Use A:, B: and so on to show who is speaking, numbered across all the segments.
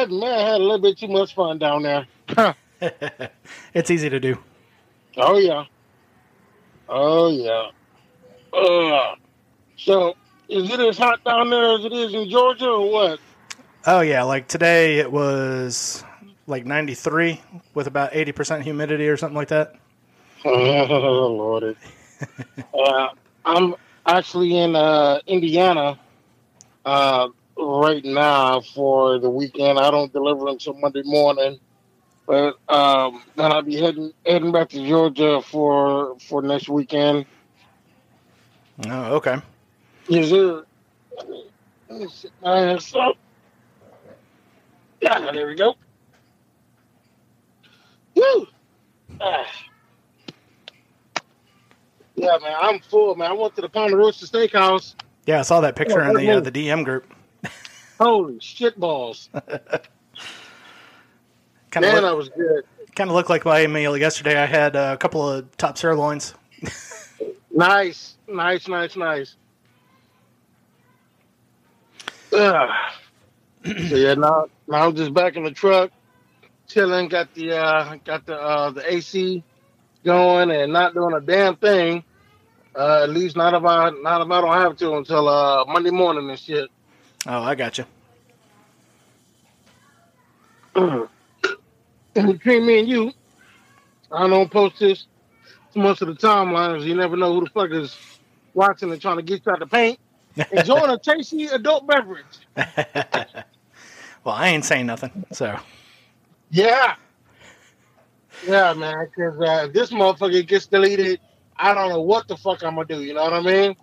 A: Yeah, I man I had a little bit too much fun down there.
B: it's easy to do.
A: Oh yeah. Oh yeah. Uh, so is it as hot down there as it is in Georgia or what?
B: Oh yeah, like today it was like 93 with about 80% humidity or something like that.
A: Oh lordy. uh, I'm actually in uh, Indiana uh, right now for the weekend. I don't deliver until Monday morning, but um, then I'll be heading heading back to Georgia for for next weekend.
B: Oh, okay.
A: Is there? Let me sit my ass up. Yeah, there we go. Woo! Ah. Yeah, man, I'm full, man. I went to the Ponderosa Steakhouse.
B: Yeah, I saw that picture in the uh, the DM group.
A: Holy shit balls!
B: Kind
A: Man,
B: look,
A: was good.
B: kind of looked like my meal yesterday. I had a couple of top sirloins.
A: Nice, nice, nice, nice. Ugh. so yeah, now now I'm just back in the truck, chilling. Got the uh, got the uh, the AC going and not doing a damn thing. Uh, at least not if I not if I don't have to until uh, Monday morning and shit.
B: Oh, I got you.
A: And between me and you, I don't post this too much of the timelines. You never know who the fuck is watching and trying to get you out the paint. Enjoying a tasty adult beverage.
B: well, I ain't saying nothing. So
A: Yeah. Yeah, man. Because uh, if this motherfucker gets deleted, I don't know what the fuck I'm gonna do. You know what I mean?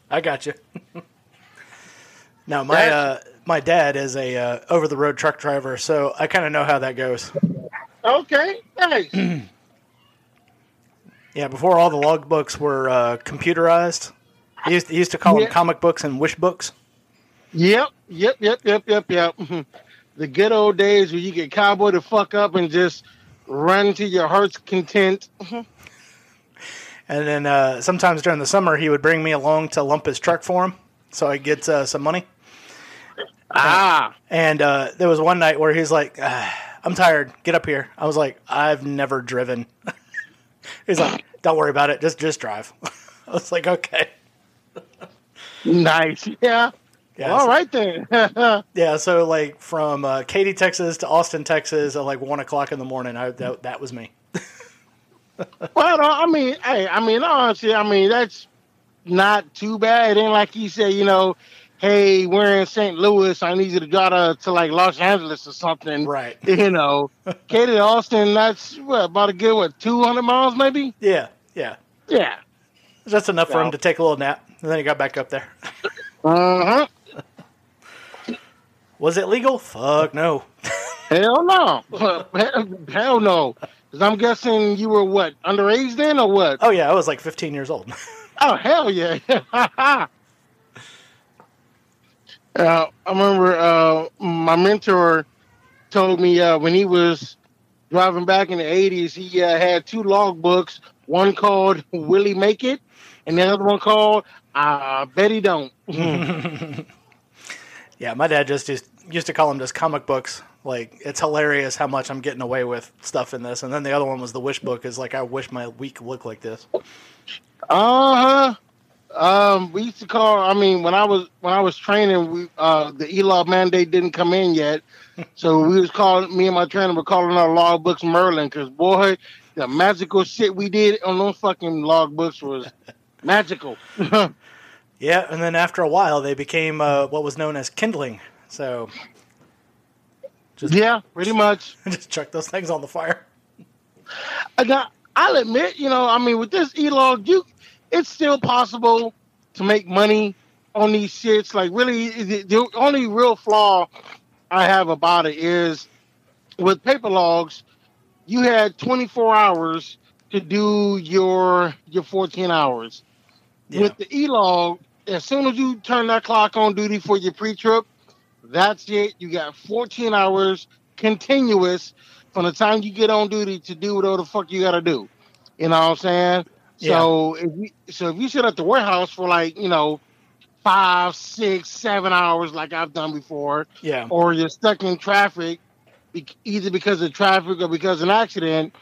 B: I got you. Now my uh, my dad is a uh, over the road truck driver, so I kind of know how that goes.
A: Okay. Nice.
B: Yeah, before all the log books were uh, computerized, he used, he used to call them comic books and wish books.
A: yep. Yep. Yep. Yep. Yep. Yep. the good old days where you get cowboy to fuck up and just run to your heart's content.
B: And then uh, sometimes during the summer, he would bring me along to lump his truck for him, so I get uh, some money.
A: Ah.
B: And uh, there was one night where he's like, ah, "I'm tired. Get up here." I was like, "I've never driven." he's like, "Don't worry about it. Just just drive." I was like, "Okay."
A: Nice. Yeah.
B: Yeah,
A: All
B: so-
A: right then.
B: Yeah, so like from uh, Katy, Texas to Austin, Texas, at like one o'clock in the morning, I, that, that was me.
A: well, no, I mean, hey, I mean, honestly, I mean that's not too bad. It ain't like he said, you know, hey, we're in St. Louis. I need you to drive to, to like Los Angeles or something.
B: Right.
A: You know, Katy to Austin. That's what about a good what two hundred miles maybe?
B: Yeah, yeah.
A: Yeah.
B: Just enough for him to take a little nap, and then he got back up there.
A: Uh huh.
B: Was it legal? Fuck no.
A: Hell no. Hell no. Because I'm guessing you were what underage then or what?
B: Oh yeah, I was like 15 years old.
A: Oh hell yeah! Uh, I remember uh, my mentor told me uh, when he was driving back in the '80s, he uh, had two log books. One called "Will He Make It," and the other one called "I Bet He Don't."
B: yeah, my dad just used, used to call them just comic books. Like it's hilarious how much I'm getting away with stuff in this. And then the other one was the wish book. Is like I wish my week looked like this.
A: Uh huh. Um, we used to call. I mean, when I was when I was training, we uh, the e-log mandate didn't come in yet, so we was calling. Me and my trainer were calling our log books Merlin because boy, the magical shit we did on those fucking log books was magical.
B: Yeah, and then after a while, they became uh, what was known as kindling. So just
A: yeah, pretty much.
B: just chuck those things on the fire.
A: And Now, I'll admit, you know, I mean, with this e-log, you, it's still possible to make money on these shits. Like, really, the, the only real flaw I have about it is with paper logs, you had 24 hours to do your your 14 hours.
B: Yeah.
A: With the e-log, as soon as you turn that clock on duty for your pre-trip, that's it. You got 14 hours continuous from the time you get on duty to do whatever the fuck you gotta do. You know what I'm saying? So if you so if you sit at the warehouse for like, you know, five, six, seven hours like I've done before,
B: Yeah.
A: or you're stuck in traffic, either because of traffic or because of an accident,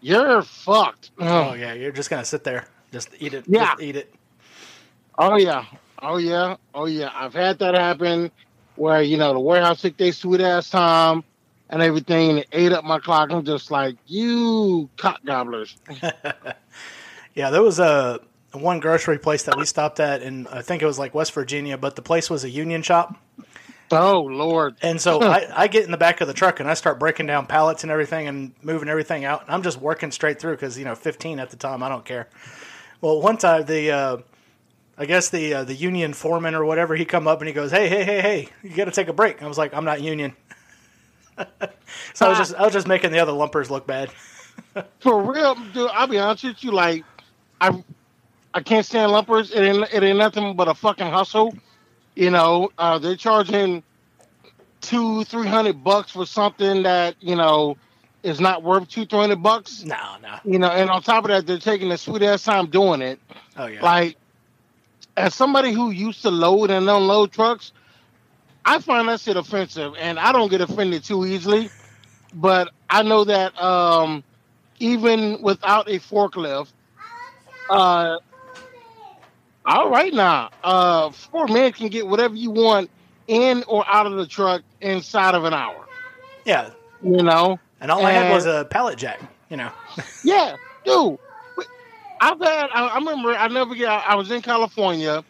A: you're fucked.
B: Oh yeah, you're just gonna sit there, just eat it.
A: Yeah.
B: Just eat it.
A: Oh yeah, oh yeah, oh yeah. I've had that happen where you know the warehouse took their sweet ass time and everything, and it ate up my clock. I'm just like, you cock gobblers.
B: Yeah, there was a one grocery place that we stopped at, and I think it was like West Virginia, but the place was a union shop.
A: Oh lord.
B: And so I, I get in the back of the truck and I start breaking down pallets and everything and moving everything out. And I'm just working straight through because you know 15 at the time I don't care. Well, one time the uh, I guess the uh, the union foreman or whatever he come up and he goes, "Hey, hey, hey, hey, you got to take a break." I was like, "I'm not union." so I was just I was just making the other lumpers look bad.
A: For real, dude. I'll be honest with you. Like, I, I can't stand lumpers. It ain't, it ain't nothing but a fucking hustle. You know, uh, they're charging two, three hundred bucks for something that you know is not worth two, three hundred bucks.
B: No, no.
A: You know, and on top of that, they're taking a sweet ass time doing it.
B: Oh yeah.
A: Like, as somebody who used to load and unload trucks, I find that shit offensive, and I don't get offended too easily. But I know that um, even without a forklift, uh, all right now, uh, four men can get whatever you want in or out of the truck inside of an hour.
B: yeah.
A: You know,
B: And all I had was a pallet jack. You know.
A: Yeah, dude. I've had. I, I remember. I never get. I was in California,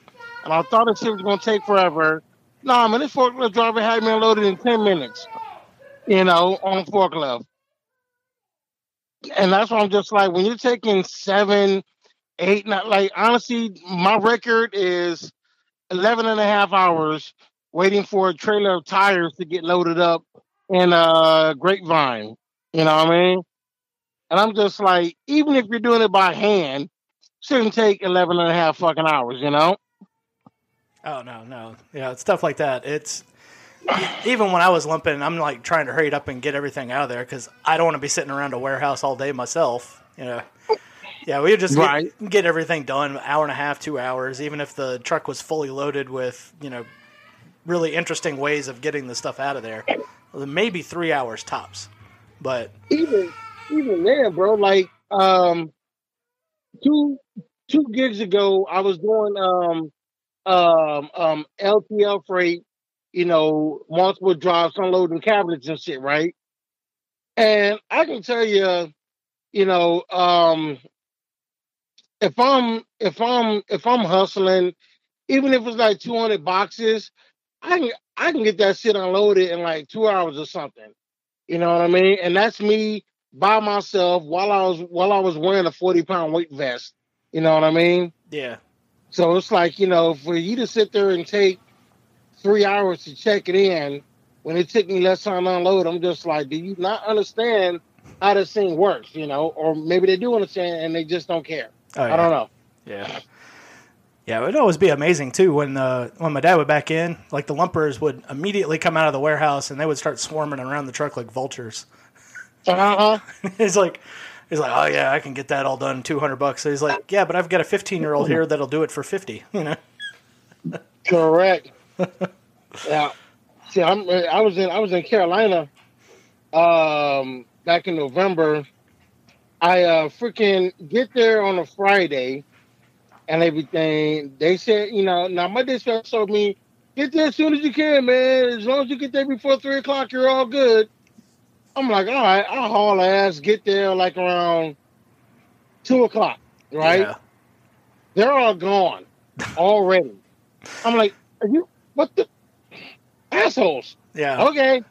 A: and I thought this shit was gonna take forever. Nah, man, this forklift driver had me unloaded in ten minutes. You know, on a forklift, and that's why I'm just like, when you're taking seven, eight, not like honestly, my record is 11 and a half hours waiting for a trailer of tires to get loaded up in a grapevine. You know what I mean? And I'm just like, even if you're doing it by hand, shouldn't take 11 and a half fucking hours, you know?
B: Oh no, no, yeah, stuff like that. It's even when I was limping, I'm like trying to hurry it up and get everything out of there because I don't want to be sitting around a warehouse all day myself. You know, yeah, we would just
A: Right.
B: get, get everything done, hour and a half, two hours, even if the truck was fully loaded with you know really interesting ways of getting the stuff out of there. Maybe three hours tops, but
A: Even even then, bro, like um two two gigs ago, I was doing um um um LTL freight, you know, multiple drops, unloading cabinets and shit, right? And I can tell you, you know, um if I'm if I'm if I'm hustling, even if it's like 200 boxes, I can I can get that shit unloaded in like two hours or something. You know what I mean? And that's me by myself while I was while I was wearing a 40 pound weight vest. You know what I mean?
B: yeah,
A: So it's like, you know, for you to sit there and take three hours to check it in when it took me less time to unload, I'm just like, do you not understand how this thing works, you know? Or maybe they do understand and they just don't care.
B: Oh,
A: I don't know.
B: Yeah. Yeah, it would always be amazing too when uh, when my dad would back in, like the lumpers would immediately come out of the warehouse and they would start swarming around the truck like vultures.
A: Uh-huh.
B: he's like, he's like, oh yeah, I can get that all done, two hundred bucks. So he's like, yeah, but I've got a fifteen year old here that'll do it for fifty. You know?
A: Correct. yeah. See, I'm. I was in. I was in Carolina. Um, back in November. I uh freaking get there on a Friday, and everything. They said, you know, now my dispatch told me, get there as soon as you can, man. As long as you get there before three o'clock, you're all good. I'm like, all right, I'll haul ass. Get there like around two o'clock, right?
B: Yeah.
A: They're all gone already. I'm like, are you what the assholes?
B: Yeah.
A: Okay.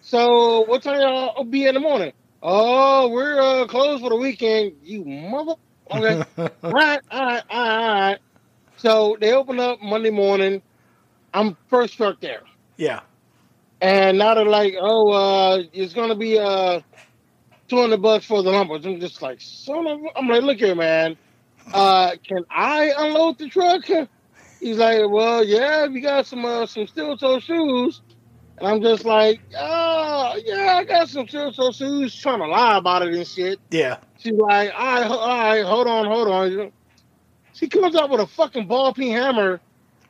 A: So what time y'all be in the morning? Oh, we're uh, closed for the weekend. You mother. Okay. all right. All right. All right. All right. So they open up Monday morning. I'm first truck there,
B: Yeah.
A: and now they're like, "Oh, uh, it's gonna be uh, two hundred bucks for the lumpers." I'm just like, "Son of," I'm like, "Look here, man. Uh, can I unload the truck?" He's like, "Well, yeah, if you got some uh, some steel toe shoes." And I'm just like, "Oh, yeah, I got some steel toe shoes." Trying to lie about it and shit.
B: Yeah.
A: She's like, all right, all right, hold on, hold on. She comes out with a fucking ball peen hammer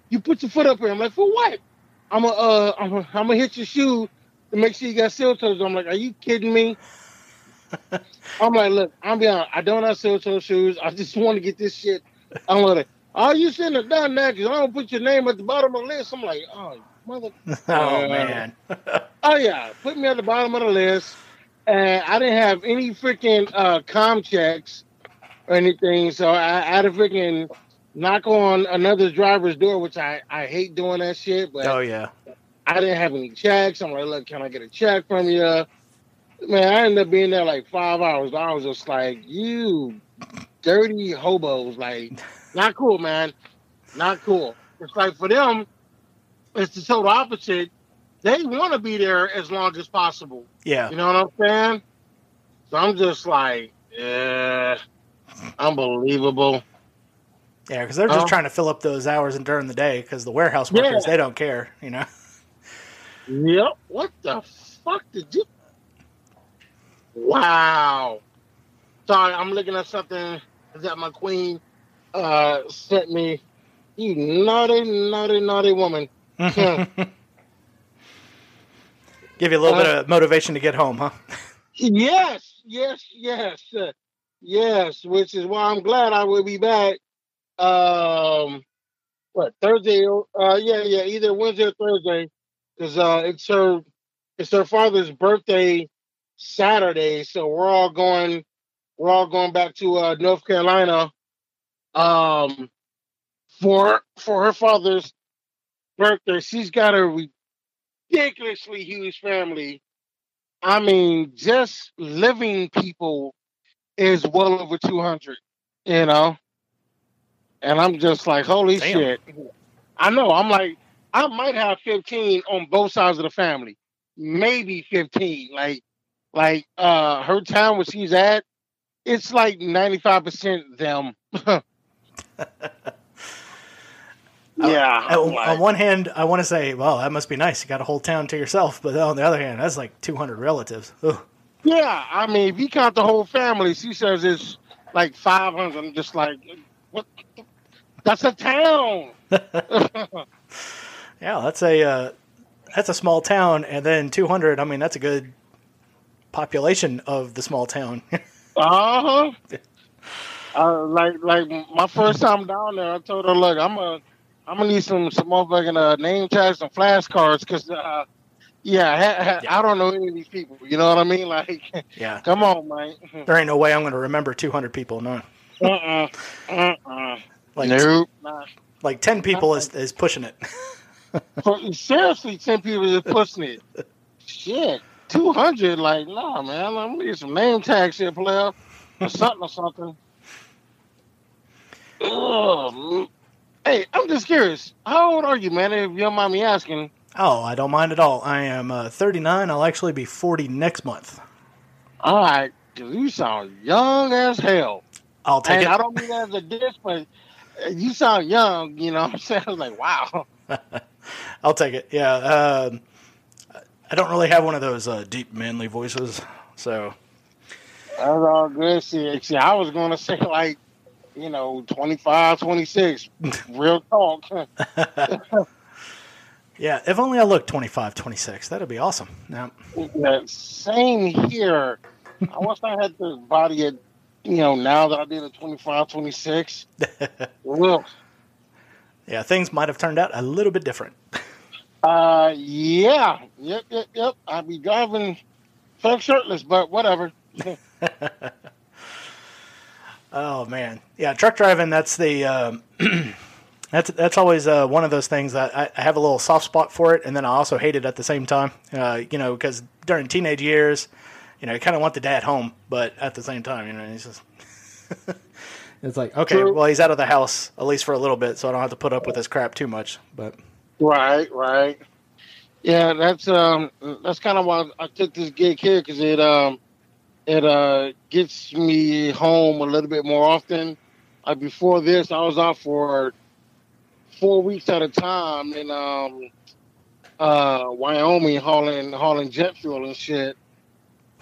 A: you put your foot up here. I'm like, for what? I'm gonna uh, I'm gonna, I'm gonna hit your shoe to make sure you got seal toes. I'm like, are you kidding me? I'm like, look, I'm be honest, I don't have seal toe shoes. I just want to get this shit. I'm like, oh, you shouldn't have done that because I don't put your name at the bottom of the list. I'm like, oh, mother.
B: Oh
A: Uh,
B: man.
A: Oh yeah, put me at the bottom of the list, and I didn't have any freaking uh, com checks or anything, so I, I had to freaking knock on another driver's door, which I I hate doing that shit, but
B: oh yeah.
A: I didn't have any checks. I'm like, look, can I get a check from you? Man, I ended up being there like five hours. I was just like, you dirty hobos, like not cool, man, not cool. It's like for them, it's the total opposite. They want to be there as long as possible.
B: Yeah.
A: You know what I'm saying? So I'm just like, yeah, unbelievable.
B: Yeah, because they're just
A: Oh.
B: trying to fill up those hours and during the day because the warehouse workers
A: Yeah.
B: they don't care, you know.
A: Yep. What the fuck did you? Wow. Sorry, I'm looking at something that my queen uh sent me. You naughty, naughty, naughty woman.
B: Give you a little
A: Uh,
B: bit of motivation to get home, huh?
A: yes, yes, yes, uh, yes. Which is why I'm glad I will be back. Um, what Thursday? Uh, yeah, yeah, either Wednesday or Thursday, because uh, it's her, it's her father's birthday Saturday. So we're all going, we're all going back to uh, North Carolina, um, for for her father's birthday. She's got a ridiculously huge family. I mean, just living people is well over 200, you know? And I'm just like, holy
B: Damn.
A: shit. I know. I'm like, I might have 15 on both sides of the family. Maybe 15. Like, like, uh, her town where she's at, it's like 95% them. yeah.
B: On,
A: I'm
B: on one hand, I want to say, well, that must be nice. You got a whole town to yourself. But on the other hand, that's like 200 relatives. Ugh.
A: Yeah, I mean, if you count the whole family, she says it's like 500. I'm just like, what? That's a town.
B: Yeah, that's a uh, that's a small town, and then 200. I mean, that's a good population of the small town.
A: Uh huh. Uh, like, like my first time down there, I told her, look, I'm a, I'm gonna need some some motherfucking uh, name tags and flashcards, cause uh, yeah, ha, ha,
B: Yeah.
A: I don't know any of these people. You know what I mean? Like,
B: yeah,
A: come on, man.
B: there ain't no way I'm going to remember 200 people. No,
A: Uh-uh. Uh-uh.
B: like
A: Nope.
B: Like 10 people is is pushing it.
A: Seriously, ten people is pushing it. Shit, two hundred. Like, nah, man. I'm gonna need some name tags here, player, or something or something. Ugh. Hey, I'm just curious. How old are you, man? If you don't mind me asking.
B: Oh, I don't mind at all. I am uh, 39. I'll actually be 40 next month.
A: All right, 'cause you sound young as hell.
B: I'll take
A: And
B: it.
A: I don't mean that as a diss, but you sound young. You know what I'm saying? I was like, wow.
B: I'll take it. Yeah. Um, I don't really have one of those uh, deep manly voices, so
A: That's all good. See, see, I was going to say like, you know, 25, 26. Real talk.
B: yeah. If only I looked 25, 26, that'd be awesome. Now,
A: Yeah, same here. I wish I had the body at, you know, now that I did a 25, 26. Well,
B: yeah, things might have turned out a little bit different.
A: uh, yeah. Yep, yep, yep. I'd be driving fuck shirtless, but whatever.
B: Oh man, yeah, truck driving. That's the um, that's that's always uh, one of those things that I, I have a little soft spot for it, and then I also hate it at the same time. Uh, you know, because during teenage years, you know, you kind of want the dad home, but at the same time, you know, he's just. it's like okay,
A: True.
B: well, he's out of the house at least for a little bit, so I don't have to put up with his crap too much. But
A: Right, right. Yeah, that's um, that's kind of why I took this gig here because it um, it uh gets me home a little bit more often. Like before this, I was out for four weeks at a time in um, uh, Wyoming hauling hauling jet fuel and shit.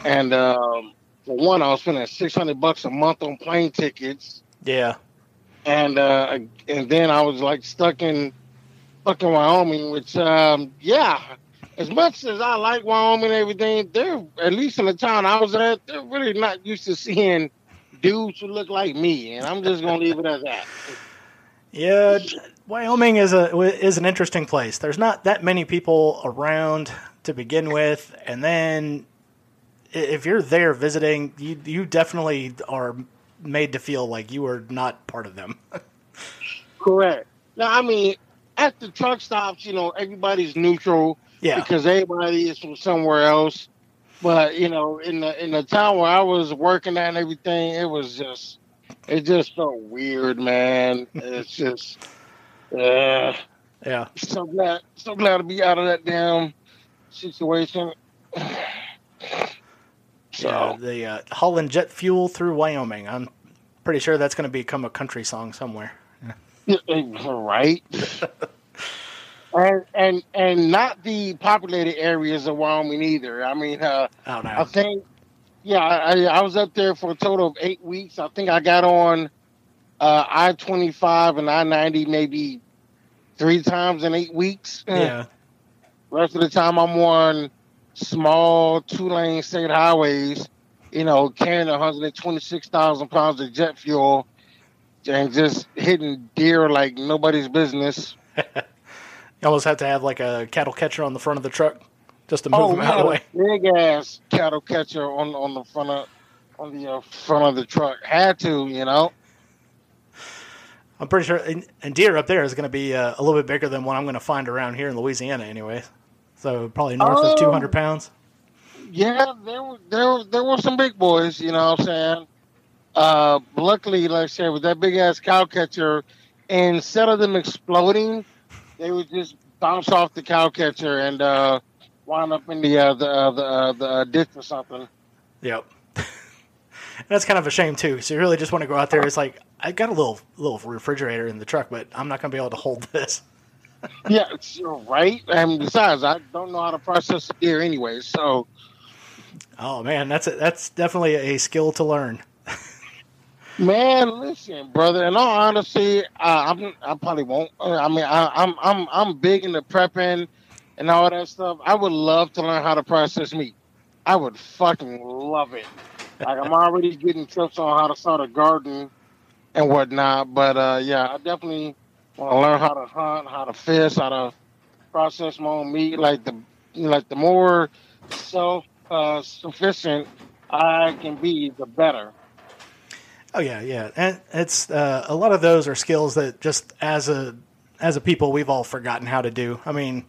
A: And um, for one, I was spending six hundred bucks a month on plane tickets
B: yeah,
A: and uh, and then I was like stuck in fucking Wyoming, which um, yeah, as much as I like Wyoming and everything, they're at least in the town I was at, they're really not used to seeing dudes who look like me, and I'm just gonna leave it at that.
B: Yeah, Wyoming is a is an interesting place. There's not that many people around to begin with, and then if you're there visiting, you you definitely are made to feel like you are not part of them.
A: Correct. Now, I mean, at the truck stops, you know, everybody's neutral
B: Yeah.
A: because everybody is from somewhere else. But you know, in the in the town where I was working at and everything, it was just it just felt weird, man. It's just uh
B: Yeah.
A: so glad so glad to be out of that damn situation. So
B: Yeah, the uh, hauling jet fuel through Wyoming. I'm pretty sure that's going to become a country song somewhere.
A: Yeah, right? and and and not the populated areas of Wyoming either. I mean, uh,
B: Oh no.
A: I think, yeah, I, I was up there for a total of eight weeks. I think I got on uh, I twenty five and I ninety maybe three times in eight weeks.
B: yeah.
A: Rest of the time, I'm on small two lane state highways. You know, carrying 126,000 pounds of jet fuel and just hitting deer like nobody's business.
B: You almost have to have like a cattle catcher on the front of the truck just to move them out of the way.
A: big ass cattle catcher on on the front of on the uh, front of the truck. Had to, you know.
B: I'm pretty sure, and, and deer up there is going to be uh, a little bit bigger than what I'm going to find around here in Louisiana, anyway. So probably north
A: Oh.
B: of 200 pounds.
A: Yeah, there were there were- there were some big boys, you know what I'm saying? Uh luckily, like I said, with that big ass cow catcher, instead of them exploding, they were just bounce off the cow catcher and uh wind up in the uh, the uh, the, uh, the uh, ditch or something.
B: Yep. that's kind of a shame too. So you really just want to go out there. It's like I got a little little refrigerator in the truck, but I'm not going to be able to hold this.
A: Yeah, you're right. And besides, I don't know how to process a deer anyway, so
B: Oh man, that's a, that's definitely a skill to learn.
A: Man, listen, brother. In all honesty, uh, I'm I probably won't. Uh, I mean, I, I'm I'm I'm big into prepping and all that stuff. I would love to learn how to process meat. I would fucking love it. Like I'm already getting tips on how to start a garden and whatnot. But uh, yeah, I definitely want to learn how to hunt, how to fish, how to process my own meat. Like the like the more self uh, sufficient I can be, the better.
B: Oh yeah, yeah, and it's uh, a lot of those are skills that just as a as a people we've all forgotten how to do. I mean,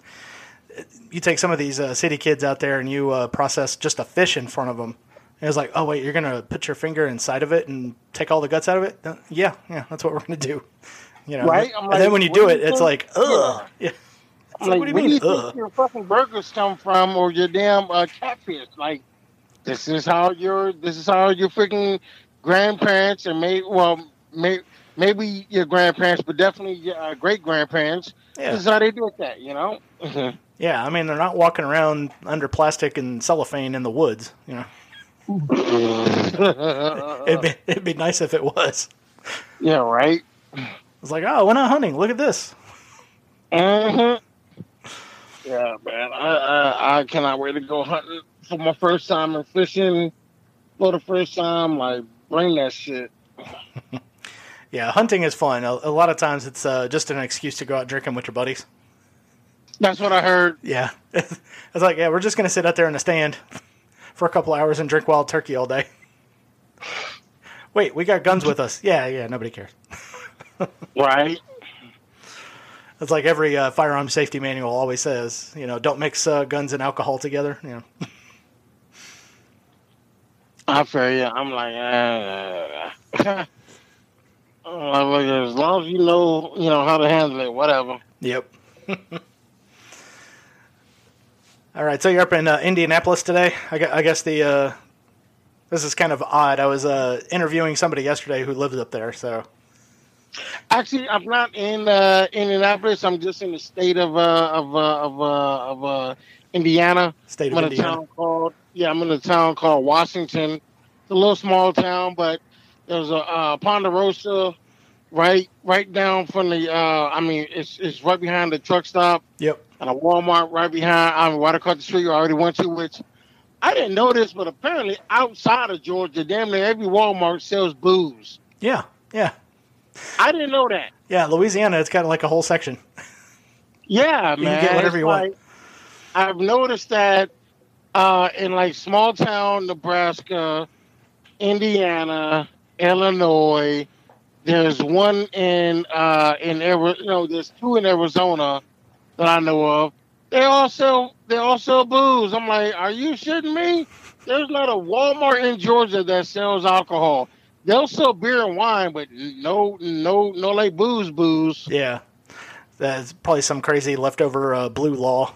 B: you take some of these uh, city kids out there and you uh, process just a fish in front of them. And it's like, oh wait, you're gonna put your finger inside of it and take all the guts out of it? Uh, yeah, yeah, that's what we're gonna do. You know,
A: Right? I'm
B: and then when you do it, it's like, ugh. Yeah. Like,
A: like,
B: what do you
A: where
B: mean,
A: do you think your fucking burgers come from, or your damn uh, catfish? Like, this is how your this is how your freaking grandparents and maybe well, may, maybe your grandparents, but definitely your uh, great grandparents.
B: Yeah.
A: This is how they do it. That you know.
B: Yeah, I mean, they're not walking around under plastic and cellophane in the woods. You know, it'd be it'd be nice if it was.
A: yeah. Right.
B: It's like, oh, we're not hunting. Look at this.
A: hmm Yeah, man. I, I I cannot wait to go hunting for my first time and fishing for the first time. Like, bring that shit.
B: Yeah, hunting is fun. A, a lot of times it's uh, just an excuse to go out drinking with your buddies.
A: That's what I heard.
B: Yeah, I was like, yeah, we're just gonna sit out there in the stand for a couple hours and drink wild turkey all day. Wait, we got guns with us. Yeah, yeah, nobody cares.
A: Right.
B: It's like every uh, firearm safety manual always says, you know, don't mix uh, guns and alcohol together. You know,
A: I feel you. I'm like, uh, I'm like, as long as you know, you know how to handle it, whatever.
B: Yep. All right, so you're up in uh, Indianapolis today. I, gu- I guess the uh, this is kind of odd. I was uh, interviewing somebody yesterday who lives up there, so
A: Actually, I'm not in uh, Indianapolis. I'm just in the state of uh, of uh, of uh, of uh, Indiana.
B: state
A: I'm
B: of
A: in a
B: Indiana.
A: town called yeah. I'm in a town called Washington. It's a little small town, but there's a uh, Ponderosa right right down from the. Uh, I mean, it's it's right behind the truck stop
B: Yep.
A: and a Walmart right behind. I mean, right across the street. I already went to which. I didn't know this, but apparently outside of Georgia, damn near every Walmart sells booze.
B: Yeah. Yeah.
A: I didn't know that.
B: Yeah. Louisiana, it's kind of like a whole section.
A: Yeah,
B: You
A: man.
B: get whatever you want.
A: I've noticed that uh, in like small town Nebraska, Indiana, Illinois. There's one in uh, in. You know, there's two in Arizona that I know of. They all sell they sell booze. I'm like, are you shitting me? There's not a Walmart in Georgia that sells alcohol. They'll sell beer and wine, but no, no, no, like booze, booze.
B: Yeah. That's probably some crazy leftover uh, blue law.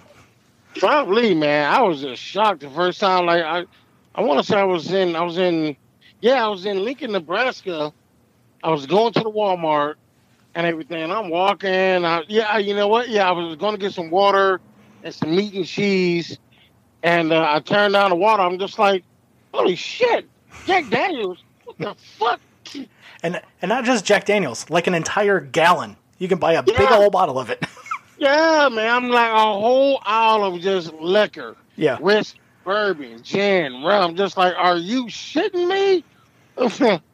A: Probably, man. I was just shocked the first time. Like I, I want to say I was in, I was in, yeah, I was in Lincoln, Nebraska. I was going to the Walmart and everything. I'm walking. I, yeah, you know what? Yeah, I was going to get some water and some meat and cheese, and uh, I turned down the water. I'm just like, holy shit, Jack Daniels, what the fuck?
B: And and not just Jack Daniels, like an entire gallon. You can buy a big old bottle of it.
A: Yeah, man. I'm like a whole aisle of just liquor.
B: yeah.
A: whiskey, bourbon, gin, rum. Just like, are you shitting me?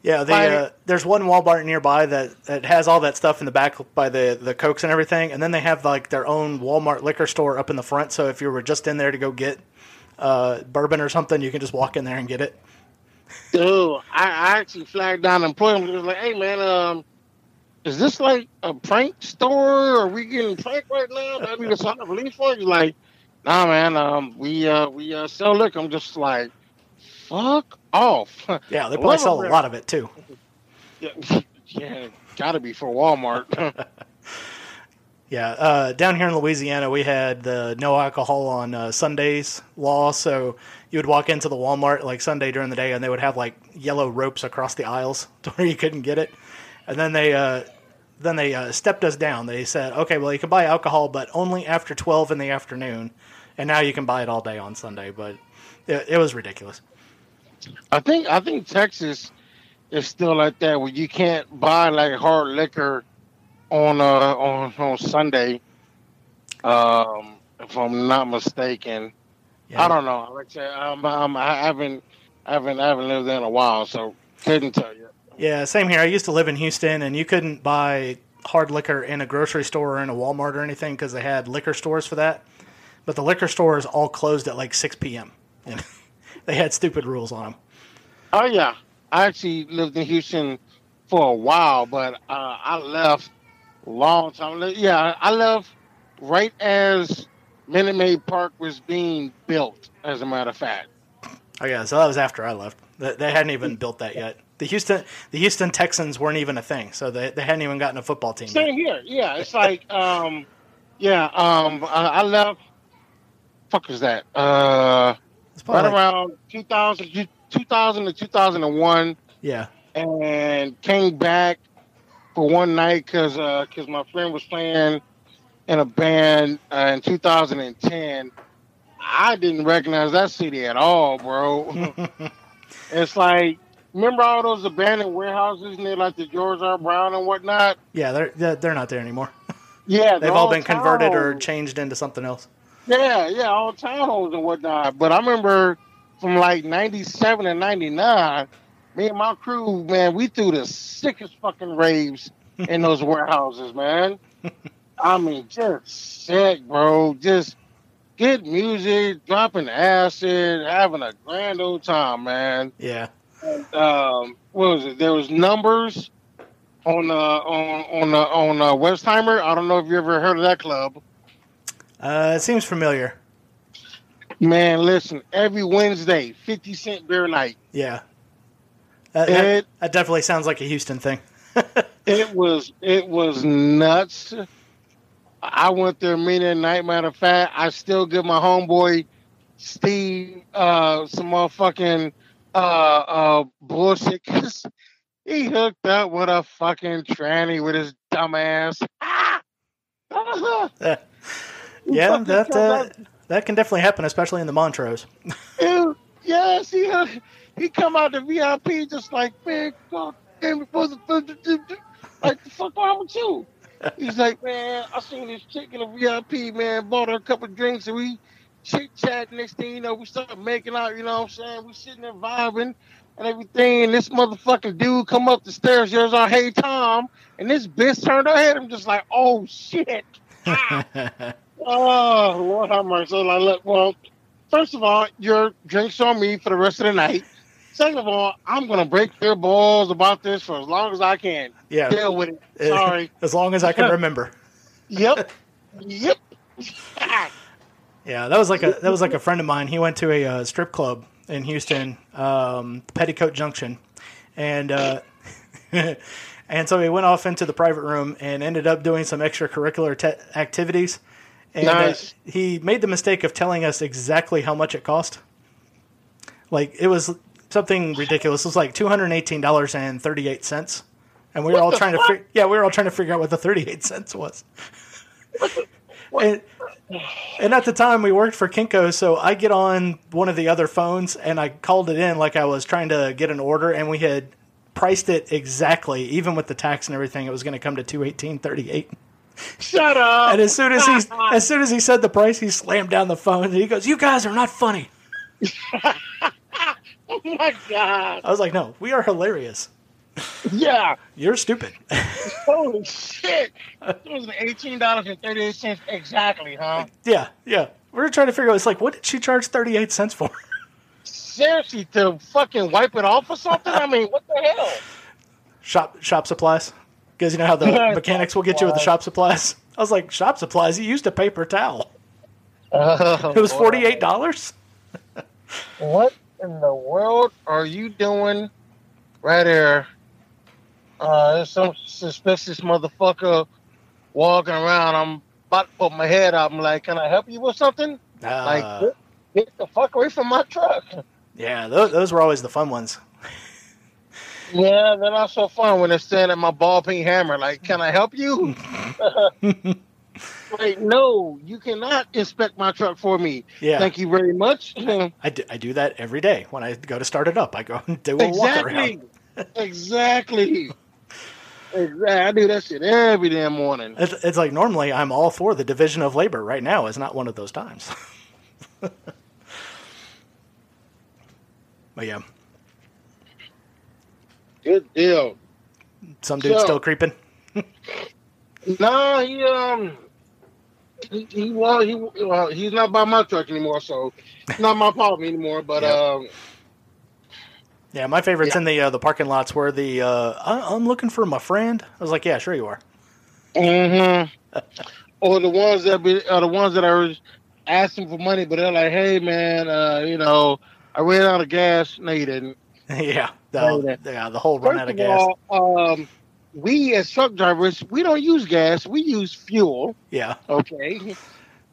B: Yeah, the,
A: Like-
B: uh, there's one Walmart nearby that, that has all that stuff in the back by the, the Cokes and everything, and then they have like their own Walmart liquor store up in the front. So if you were just in there to go get uh, bourbon or something, you can just walk in there and get it.
A: Dude, I, I actually flagged down and put him. was like, hey man, um, is this like a prank store? Are we getting pranked right now? Do I need to sign a release for? He's like, nah, man. Um, we uh we uh sell liquor. I'm just like, fuck off.
B: Yeah, they probably sell a lot of it too.
A: yeah, yeah, gotta be for Walmart.
B: Yeah, uh, down here in Louisiana, we had the no alcohol on uh, Sundays law. So you would walk into the Walmart like Sunday during the day, and they would have like yellow ropes across the aisles to where you couldn't get it. And then they uh, then they uh, stepped us down. They said, okay, well you can buy alcohol, but only after twelve in the afternoon. And now you can buy it all day on Sunday. But it, it was ridiculous.
A: I think I think Texas is still like that where you can't buy like hard liquor on uh on on Sunday. Um, if I'm not mistaken,
B: Yeah.
A: I don't know. Like I said, um, um, I haven't I haven't I haven't lived there in a while, so couldn't tell you.
B: Yeah, same here. I used to live in Houston, and you couldn't buy hard liquor in a grocery store or in a Walmart or anything because they had liquor stores for that. But the liquor stores all closed at like 6 p.m. And they had stupid rules on them.
A: Oh yeah, I actually lived in Houston for a while, but uh, I left long time. Yeah, I left right as Minute Maid Park was being built. As a matter of fact.
B: Oh yeah, so that was after I left. They, they hadn't even built that yet. The Houston the Houston Texans weren't even a thing, so they, they hadn't even gotten a football team. yet.
A: Same here. Yeah, it's like, um, yeah, um, I, I left. Fuck is that? Uh, right
B: like-
A: around 2000, 2000 to 2001,
B: yeah,
A: and came back for one night because because my friend was playing in a band uh, in 2010. I didn't recognize that city at all, bro. it's like. Remember all those abandoned warehouses near like the George R. Brown and whatnot?
B: yeah, they're they're, not there anymore.
A: Yeah,
B: They've all been converted or changed into something else.
A: Yeah, yeah, all townhomes and whatnot. But I remember from like '97 and '99, me and my crew, man, we threw the sickest fucking raves in those warehouses, man. I mean, just sick, bro. Just good music, dropping acid, having a grand old time, man.
B: Yeah,
A: Um, what was it? There was numbers on uh, on on uh, on uh, Westheimer. I don't know if you ever heard of that club.
B: uh, it seems familiar.
A: Man, listen, every Wednesday, 50 cent beer night.
B: Yeah, that, that,
A: It
B: that definitely sounds like a Houston thing.
A: it was it was nuts. I went there many a night. Matter of fact, I still give my homeboy Steve uh some motherfucking uh uh bullshit 'cause he hooked up with a fucking tranny with his dumb ass. Ah!
B: yeah, that uh, that can definitely happen, especially in the Montrose.
A: Dude, yes, he he come out the VIP just like man, God damn it. Like, the fuck wrong with you? He's like, man, I seen this chick in a VIP, man, bought her a couple drinks, and we chit chat. Next thing you know, we start making out, you know what I'm saying? We sitting there vibing and everything, and this motherfucking dude come up the stairs, yells our hey, Tom, and this bitch turned her head. I'm just like, oh, shit. Ah. oh, Lord have mercy. So, like, look, well, first of all, your drinks on me for the rest of the night. Second of all, I'm gonna break their balls about this for as long as I can.
B: Yeah.
A: Deal with it. Sorry.
B: as long as I can remember.
A: yep. Yep.
B: Yeah, that was like a that was like a friend of mine. He went to a uh, strip club in Houston, um, Petticoat Junction, and uh, and so he went off into the private room and ended up doing some extracurricular te- activities. And
A: Nice.
B: uh, he made the mistake of telling us exactly how much it cost. Like it was something ridiculous. It was like two hundred eighteen dollars and thirty eight cents, and we were
A: What
B: all trying to
A: fuck?
B: fi- yeah we were all trying to figure out what the thirty eight cents was. And, and at the time we worked for Kinko, so I get on one of the other phones and I called it in like I was trying to get an order, and we had priced it exactly, even with the tax and everything. It was going to come to two eighteen thirty eight.
A: Shut up.
B: And as soon as he as soon as he said the price, he slammed down the phone and he goes, "You guys are not funny."
A: oh my god.
B: I was like, "No, we are hilarious.
A: Yeah.
B: You're stupid."
A: Holy shit. It was eighteen dollars and thirty eight cents exactly, huh?
B: yeah, yeah. We were trying to figure out. It's like, what did she charge thirty eight cents for?
A: Seriously, to fucking wipe it off or something? I mean, what the hell?
B: shop shop supplies because you know how the mechanics will get you with the shop supplies. I was like, shop supplies. You used a paper towel.
A: Oh,
B: It was forty eight dollars.
A: What in the world are you doing right there? Uh, there's some suspicious motherfucker walking around. I'm about to put my head up. I'm like, can I help you with something? Like,
B: Uh,
A: get, get the fuck away from my truck.
B: yeah, those, those were always the fun ones.
A: Yeah, they're not so fun when they're staring at my ball peen hammer. Like, can I help you? like, no, you cannot inspect my truck for me.
B: Yeah.
A: Thank you very much.
B: I do, I do that every day when I go to start it up. I go and do a walk
A: exactly.
B: around.
A: exactly. Exactly. I do that shit every damn morning.
B: It's, it's like normally I'm all for the division of labor. Right now is not one of those times. but yeah,
A: Good deal.
B: some dude's
A: So-
B: still creeping.
A: No, he um, he, he well, he well, he's not by my truck anymore, so it's not my problem anymore. But
B: Yep.
A: um,
B: Yeah, my favorites
A: Yeah.
B: in the uh, the parking lots were the uh, I, I'm looking for my friend. I was like, yeah, sure you are.
A: mm-hmm. or the ones that be, are the ones that are asking for money, but they're like, hey man, uh, you know, I ran out of gas. No, you didn't.
B: yeah, the,
A: yeah.
B: yeah, the whole run out of
A: of
B: gas.
A: all, um, we as truck drivers, we don't use gas. We use fuel.
B: yeah,
A: Okay.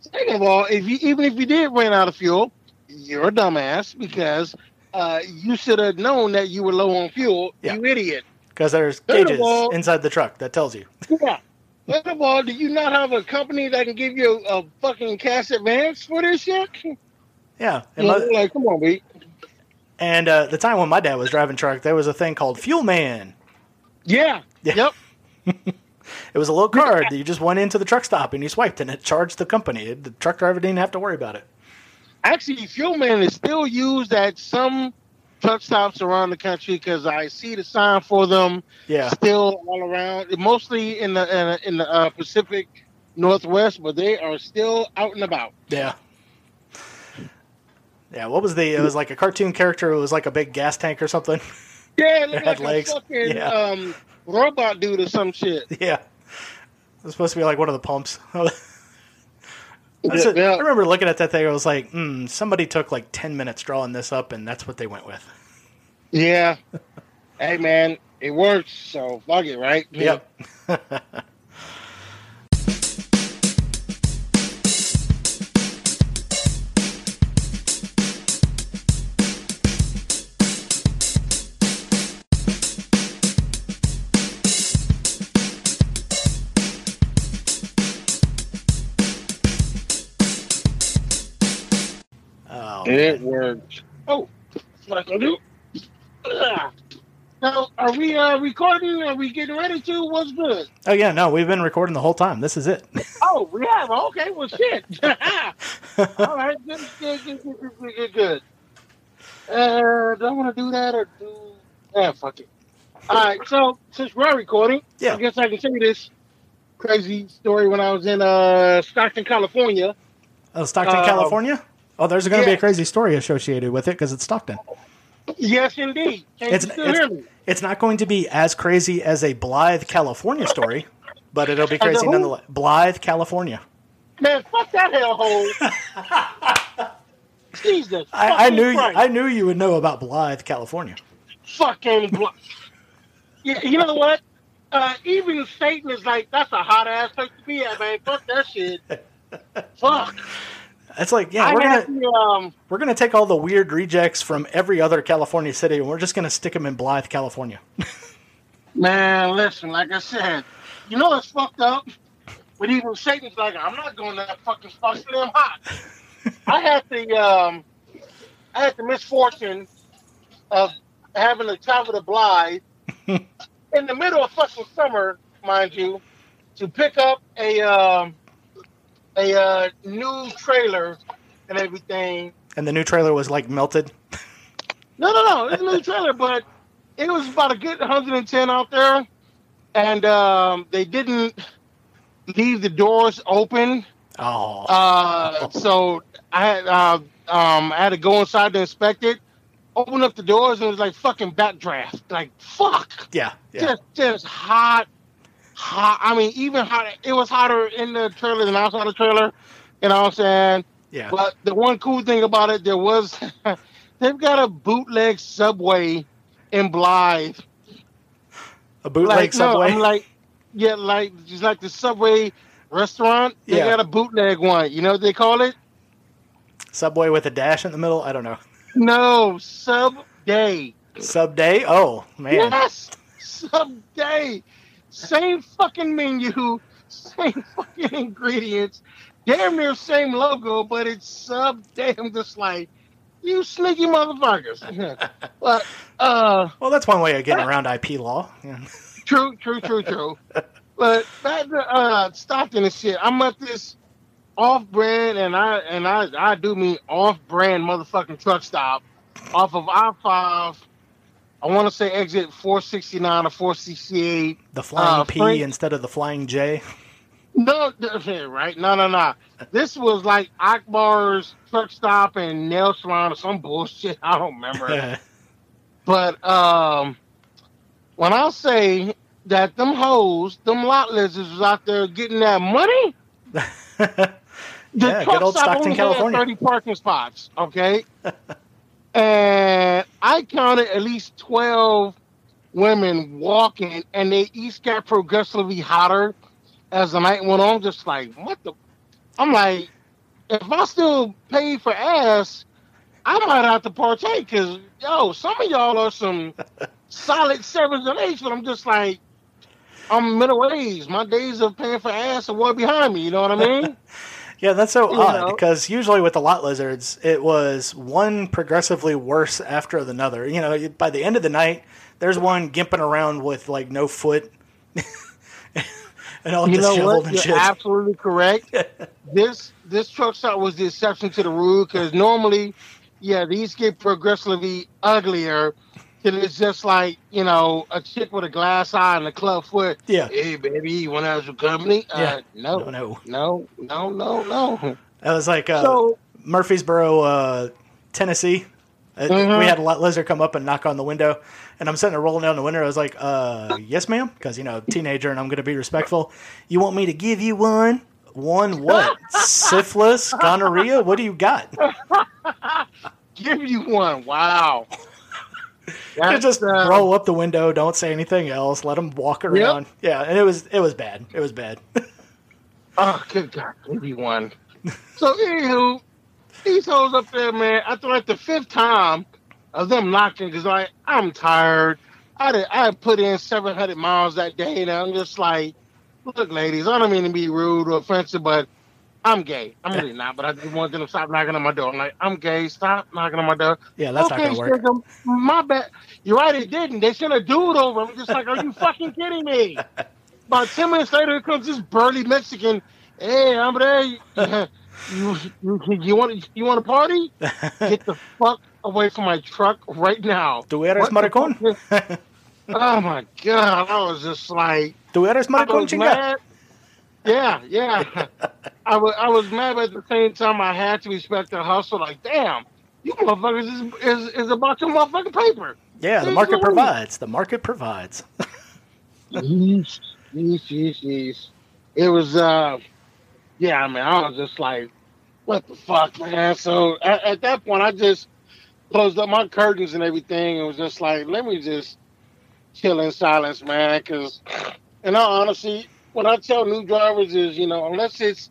A: Second of all, if you even if you did run out of fuel, you're a dumbass because uh, you should have known that you were low on fuel.
B: Yeah.
A: You idiot.
B: because there's
A: Third
B: gauges
A: all-
B: inside the truck that tells you.
A: Yeah. Second of all, do you not have a company that can give you a, fucking cash advance for this shit?
B: Yeah, and,
A: know, like, come on, B.
B: and uh, the time when my dad was driving truck, there was a thing called Fuelman.
A: Yeah.
B: Yeah.
A: Yep.
B: It was a little card that you just went into the truck stop and you swiped, and it charged the company. The truck driver didn't have to worry about it.
A: Actually, Fuelman is still used at some truck stops around the country because I see the sign for them
B: Yeah,
A: still all around, mostly in the in, the- in the uh, Pacific Northwest, but they are still out and about.
B: yeah, yeah. What was the? It was like a cartoon character. It was like a big gas tank or something.
A: Yeah, it looked
B: had
A: like
B: legs.
A: a fucking
B: Yeah.
A: um, robot dude or some shit.
B: yeah, it was supposed to be like one of the pumps. That's it.
A: Yeah.
B: I remember looking at that thing. I was like, hmm, somebody took like ten minutes drawing this up, and that's what they went with.
A: Yeah. hey man, it works, so fuck it, right?
B: Yep. Oh,
A: it worked. Oh, like I do. So are we uh, recording? Are we getting ready to? What's good?
B: Oh yeah, no, we've been recording the whole time. This is it.
A: oh, we have. Okay, well, shit. All right, good, good, good, good, good, good. good. Uh, do I want to do that or do? Yeah, fuck it. All right, so since we're recording,
B: yeah.
A: I guess I can tell you this crazy story when I was in uh, Stockton, California.
B: Oh, Stockton,
A: uh,
B: California. Oh, there's going to be a crazy story associated with it because it's Stockton.
A: Yes, indeed. Can
B: It's
A: you still hear me?
B: it's, it's not going to be as crazy as a Blythe, California story, but it'll be crazy nonetheless. Blythe, California.
A: Man, fuck that hellhole. Jesus.
B: I, I knew you, I knew you would know about Blythe, California.
A: fucking blo- yeah, you know what? Uh, even Satan is like, that's a hot ass place to be at, man. Fuck that shit. Fuck.
B: It's like, yeah,
A: I
B: we're gonna
A: to, um,
B: we're gonna take all the weird rejects from every other California city, and we're just gonna stick them in Blythe, California.
A: man, listen, like I said, you know it's fucked up. But even Satan's like, I'm not going to that fucking spot. It's damn hot. I had the um, I had the misfortune of having to travel to Blythe in the middle of fucking summer, mind you, to pick up a um, a uh, new trailer and everything.
B: And the new trailer was like melted.
A: No, no, no, it's a new trailer, but it was about a good 110 out there, and um, they didn't leave the doors open.
B: Oh,
A: Uh, so I had uh, um, I had to go inside to inspect it. Open up the doors and it was like fucking backdraft. Like fuck,
B: yeah, yeah.
A: just just hot, hot. I mean, even hotter. It was hotter in the trailer than outside the trailer. You know what I'm saying?
B: Yeah.
A: But the one cool thing about it, there was they've got a bootleg subway in Blythe.
B: A bootleg
A: like
B: subway.
A: no, I'm like yeah, like just like the subway restaurant. They
B: Yeah.
A: got a bootleg one. You know what they call it?
B: subway with a dash in the middle. I don't know.
A: No, sub day.
B: Sub day. Oh man.
A: Yes, sub day. Same fucking menu, same fucking ingredients, damn near same logo, but it's sub damn I'm just like, you sneaky motherfuckers. but uh,
B: Well, that's one way of getting around IP law. Yeah.
A: true, true, true, true. but back to uh, Stockton and shit. I'm at this off-brand, and I and I I do mean off-brand motherfucking truck stop off of I-5. I want to say exit 469 or 468.
B: The flying
A: Uh,
B: P
A: Frank-
B: instead of the flying J.
A: No, right? No, no, no. This was like Akbar's truck stop and nail salon or some bullshit. I don't remember. but um, when I say that them hoes, them lot lizards was out there getting that money, the
B: Yeah,
A: truck stop only had 30 parking spots, okay? And I counted at least 12 women walking, and they each got progressively hotter as the night went on. Just like, what the? I'm like, if I still pay for ass, I might have to partake because, yo, some of y'all are some solid sevens and eights, but I'm just like, I'm middle aged. My days of paying for ass are way behind me. You know what I mean?
B: Yeah, that's so
A: You
B: odd
A: know?
B: because usually with the lot lizards, it was one progressively worse after another. You know, by the end of the night, there's one gimping around with like no foot and all
A: you know
B: disheveled
A: what?
B: and
A: You're
B: shit.
A: absolutely correct. this this truck stop was the exception to the rule because normally, yeah, these get progressively uglier. It's just like you know a chick with a glass eye and a club foot.
B: Yeah.
A: Hey baby, you want to have some company?
B: Yeah.
A: Uh, no,
B: No, no.
A: no, no, no.
B: That was like uh,
A: So
B: Murfreesboro, uh, Tennessee. Uh,
A: Mhm.
B: We had a lot lizard come up and knock on the window, and I'm sitting there rolling down the window. I was like, uh, "Yes, ma'am," because you know, teenager, and I'm going to be respectful. You want me to give you one? One what? Syphilis, gonorrhea? What do you got?
A: give you one. Wow.
B: Just
A: uh,
B: roll up the window. Don't say anything else. Let them walk around. Yeah, and it was it was bad. It was bad.
A: Oh, good God, give you one. So, anywho, these hoes up there, man. After like the fifth time of them knocking, because like I'm tired. I did, I put in 700 miles that day, and I'm just like, look, ladies, I don't mean to be rude or offensive, but I'm gay. I'm really not, but I just want them to stop knocking on my door. I'm like, I'm gay. Stop knocking on my door.
B: Yeah, that's not gonna work.
A: My bad. You're right. It didn't. They sent a dude over. I'm just like, are you fucking kidding me? About ten minutes later, comes this burly Mexican. Hey, I'm there. You, you, you want you want to party? Get the fuck away from my truck right now.
B: ¿Tú eres maricón?
A: Oh my god! I was just like,
B: ¿Tú eres maricón,
A: was
B: chinga?
A: mad. Yeah, yeah. I was I was mad, but at the same time, I had to respect the hustle. Like, damn, you motherfuckers is is, is about your motherfucking paper.
B: Yeah, the market provides. The market provides.
A: Yeesh, yeesh, yeesh, yeesh. It was, uh, yeah, I mean, I was just like, what the fuck, man? So at, at that point, I just closed up my curtains and everything and was just like, let me just chill in silence, man. Because, in all honesty, what I tell new drivers is, you know, unless it's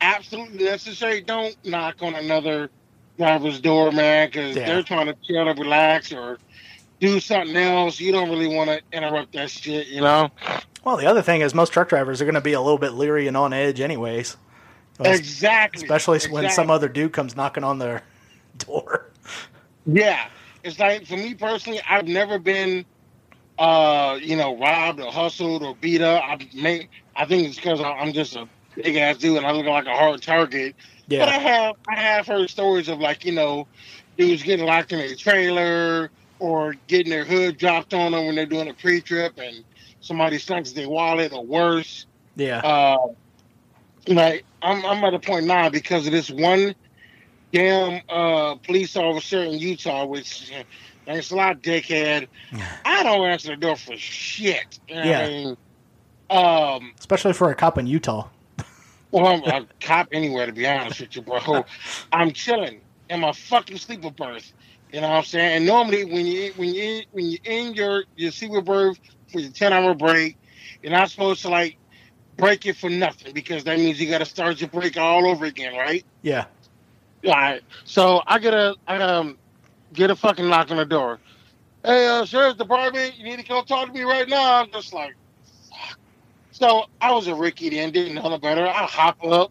A: absolutely necessary, don't knock on another driver's door, man, because
B: Yeah.
A: they're trying to chill and relax or do something else. You don't really want to interrupt that shit, you know?
B: Well, the other thing is most truck drivers are going to be a little bit leery and on edge, anyways.
A: Exactly.
B: Especially when some other dude comes knocking on their door.
A: Yeah, it's like for me personally, I've never been, uh, you know, robbed or hustled or beat up. I may, I think it's because I'm just a big ass dude and I look like a hard target. Yeah. But I have, I have heard stories of like, you know, dudes getting locked in a trailer or getting their hood dropped on them when they're doing a pre-trip and somebody snatches their wallet or worse.
B: yeah,
A: uh, like I'm, I'm at a point now because of this one damn uh, police officer in Utah, which thanks a lot, dickhead. I don't answer the door for shit. You know
B: Yeah.
A: I mean? Um,
B: especially for a cop in Utah.
A: well, I'm a cop anywhere, to be honest with you, bro. I'm chilling in my fucking sleeper berth. You know what I'm saying? And normally, when you when you when you in your your sleeper berth for your 10 hour break, you're not supposed to like break it for nothing because that means you got to start your break all over again, right?
B: Yeah,
A: All right. So I get a I um get a fucking knock on the door. Hey, uh, sheriff's department, you need to come talk to me right now. I'm just like, fuck. So I was a rookie then, didn't know no better. I hop up,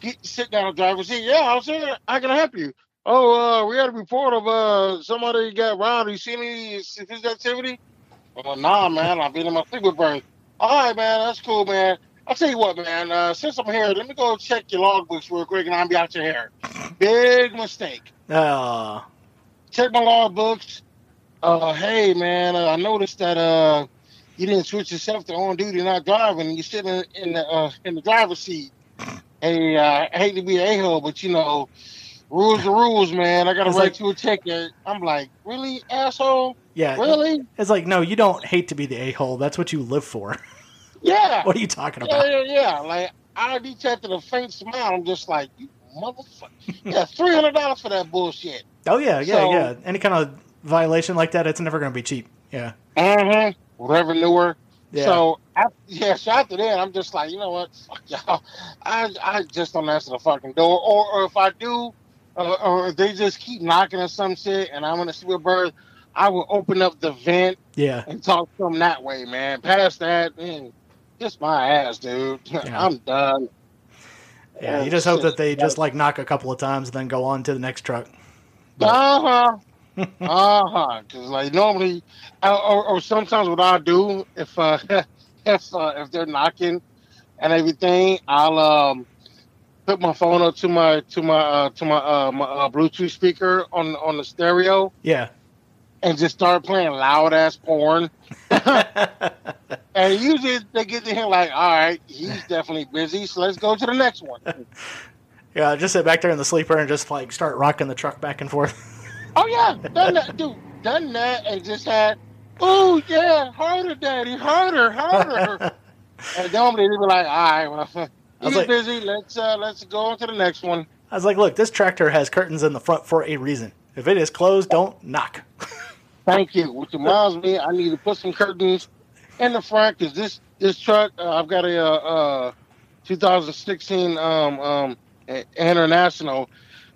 A: get sit down the driver's seat. Yeah, I was here. I can help you. Oh, uh, we had a report of uh somebody got robbed. You see any suspicious activity? Well, nah, man. I've been in my sleep with berth. All right, man. That's cool, man. I'll tell you what, man. Uh, since I'm here, let me go check your logbooks real quick, and I'll be out your hair. Big mistake.
B: uh,
A: Check my logbooks. Uh, hey, man. Uh, I noticed that uh, you didn't switch yourself to on duty, not driving. You sitting in the uh, in the driver's seat. Hey, uh, I hate to be an a hole, but you know, rules are rules, man. I got to
B: It's
A: write
B: like-
A: you a ticket. I'm like, really, asshole?
B: yeah.
A: Really?
B: It's like no, you don't hate to be the a hole. That's what you live for.
A: Yeah.
B: what are you talking
A: Yeah,
B: about?
A: yeah, yeah. Like I detected a faint smile. I'm just like, you motherfucker. Yeah, three hundred dollars for that bullshit.
B: Oh yeah, yeah,
A: So-
B: yeah. Any kind of violation like that, it's never going to be cheap. Yeah,
A: Mm-hmm. Whatever newer.
B: yeah.
A: So after, yeah, so after that, I'm just like, you know what? Fuck y'all. I I just don't answer the fucking door. Or, or if I do, uh, or if they just keep knocking or some shit, and I'm gonna see a bird, I will open up the vent
B: yeah,
A: and talk to them that way, man. Past that, man, kiss my ass, dude.
B: Yeah.
A: I'm done.
B: yeah. You just hope that they just like knock a couple of times and then go on to the next truck. But-
A: Uh huh. uh huh. Because like normally, uh, or, or sometimes what I'll do if uh, if uh, if they're knocking and everything, I'll um put my phone up to my to my uh, to my uh, my uh, Bluetooth speaker on on the stereo
B: Yeah.
A: and just start playing loud ass porn. And usually they get to him like, all right, he's definitely busy, so let's go to the next one.
B: Yeah, just sit back there in the sleeper and just like start rocking the truck back and forth.
A: Oh yeah, done that, dude. Done that, and just had, oh yeah, harder, daddy, harder, harder. and normally they'd be like, all right, well, he's
B: like-
A: busy. Let's uh, let's go on to the next one.
B: I was like, look, this tractor has curtains in the front for a reason. If it is closed, don't knock.
A: Thank you. Which reminds me, I need to put some curtains in the front because this this truck, uh, I've got a uh, uh, 2016 um, um, International.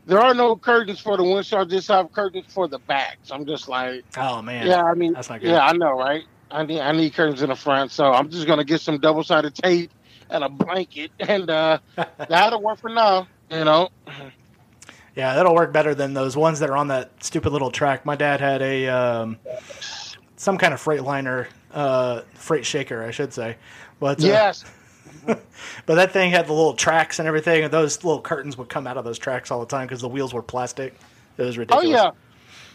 A: There are no curtains for the windshield. Just have curtains for the back. So I'm just like,
B: Oh man.
A: yeah, I mean,
B: That's not good.
A: yeah, I know, right? I need I need curtains in the front, so I'm just gonna get some double sided tape and a blanket, and uh, that'll work for now. You know.
B: Yeah, that'll work better than those ones that are on that stupid little track. My dad had a um, some kind of Freightliner uh, freight shaker, I should say. But uh,
A: Yes.
B: but that thing had the little tracks and everything, and those little curtains would come out of those tracks all the time because the wheels were plastic. It was ridiculous.
A: Oh yeah.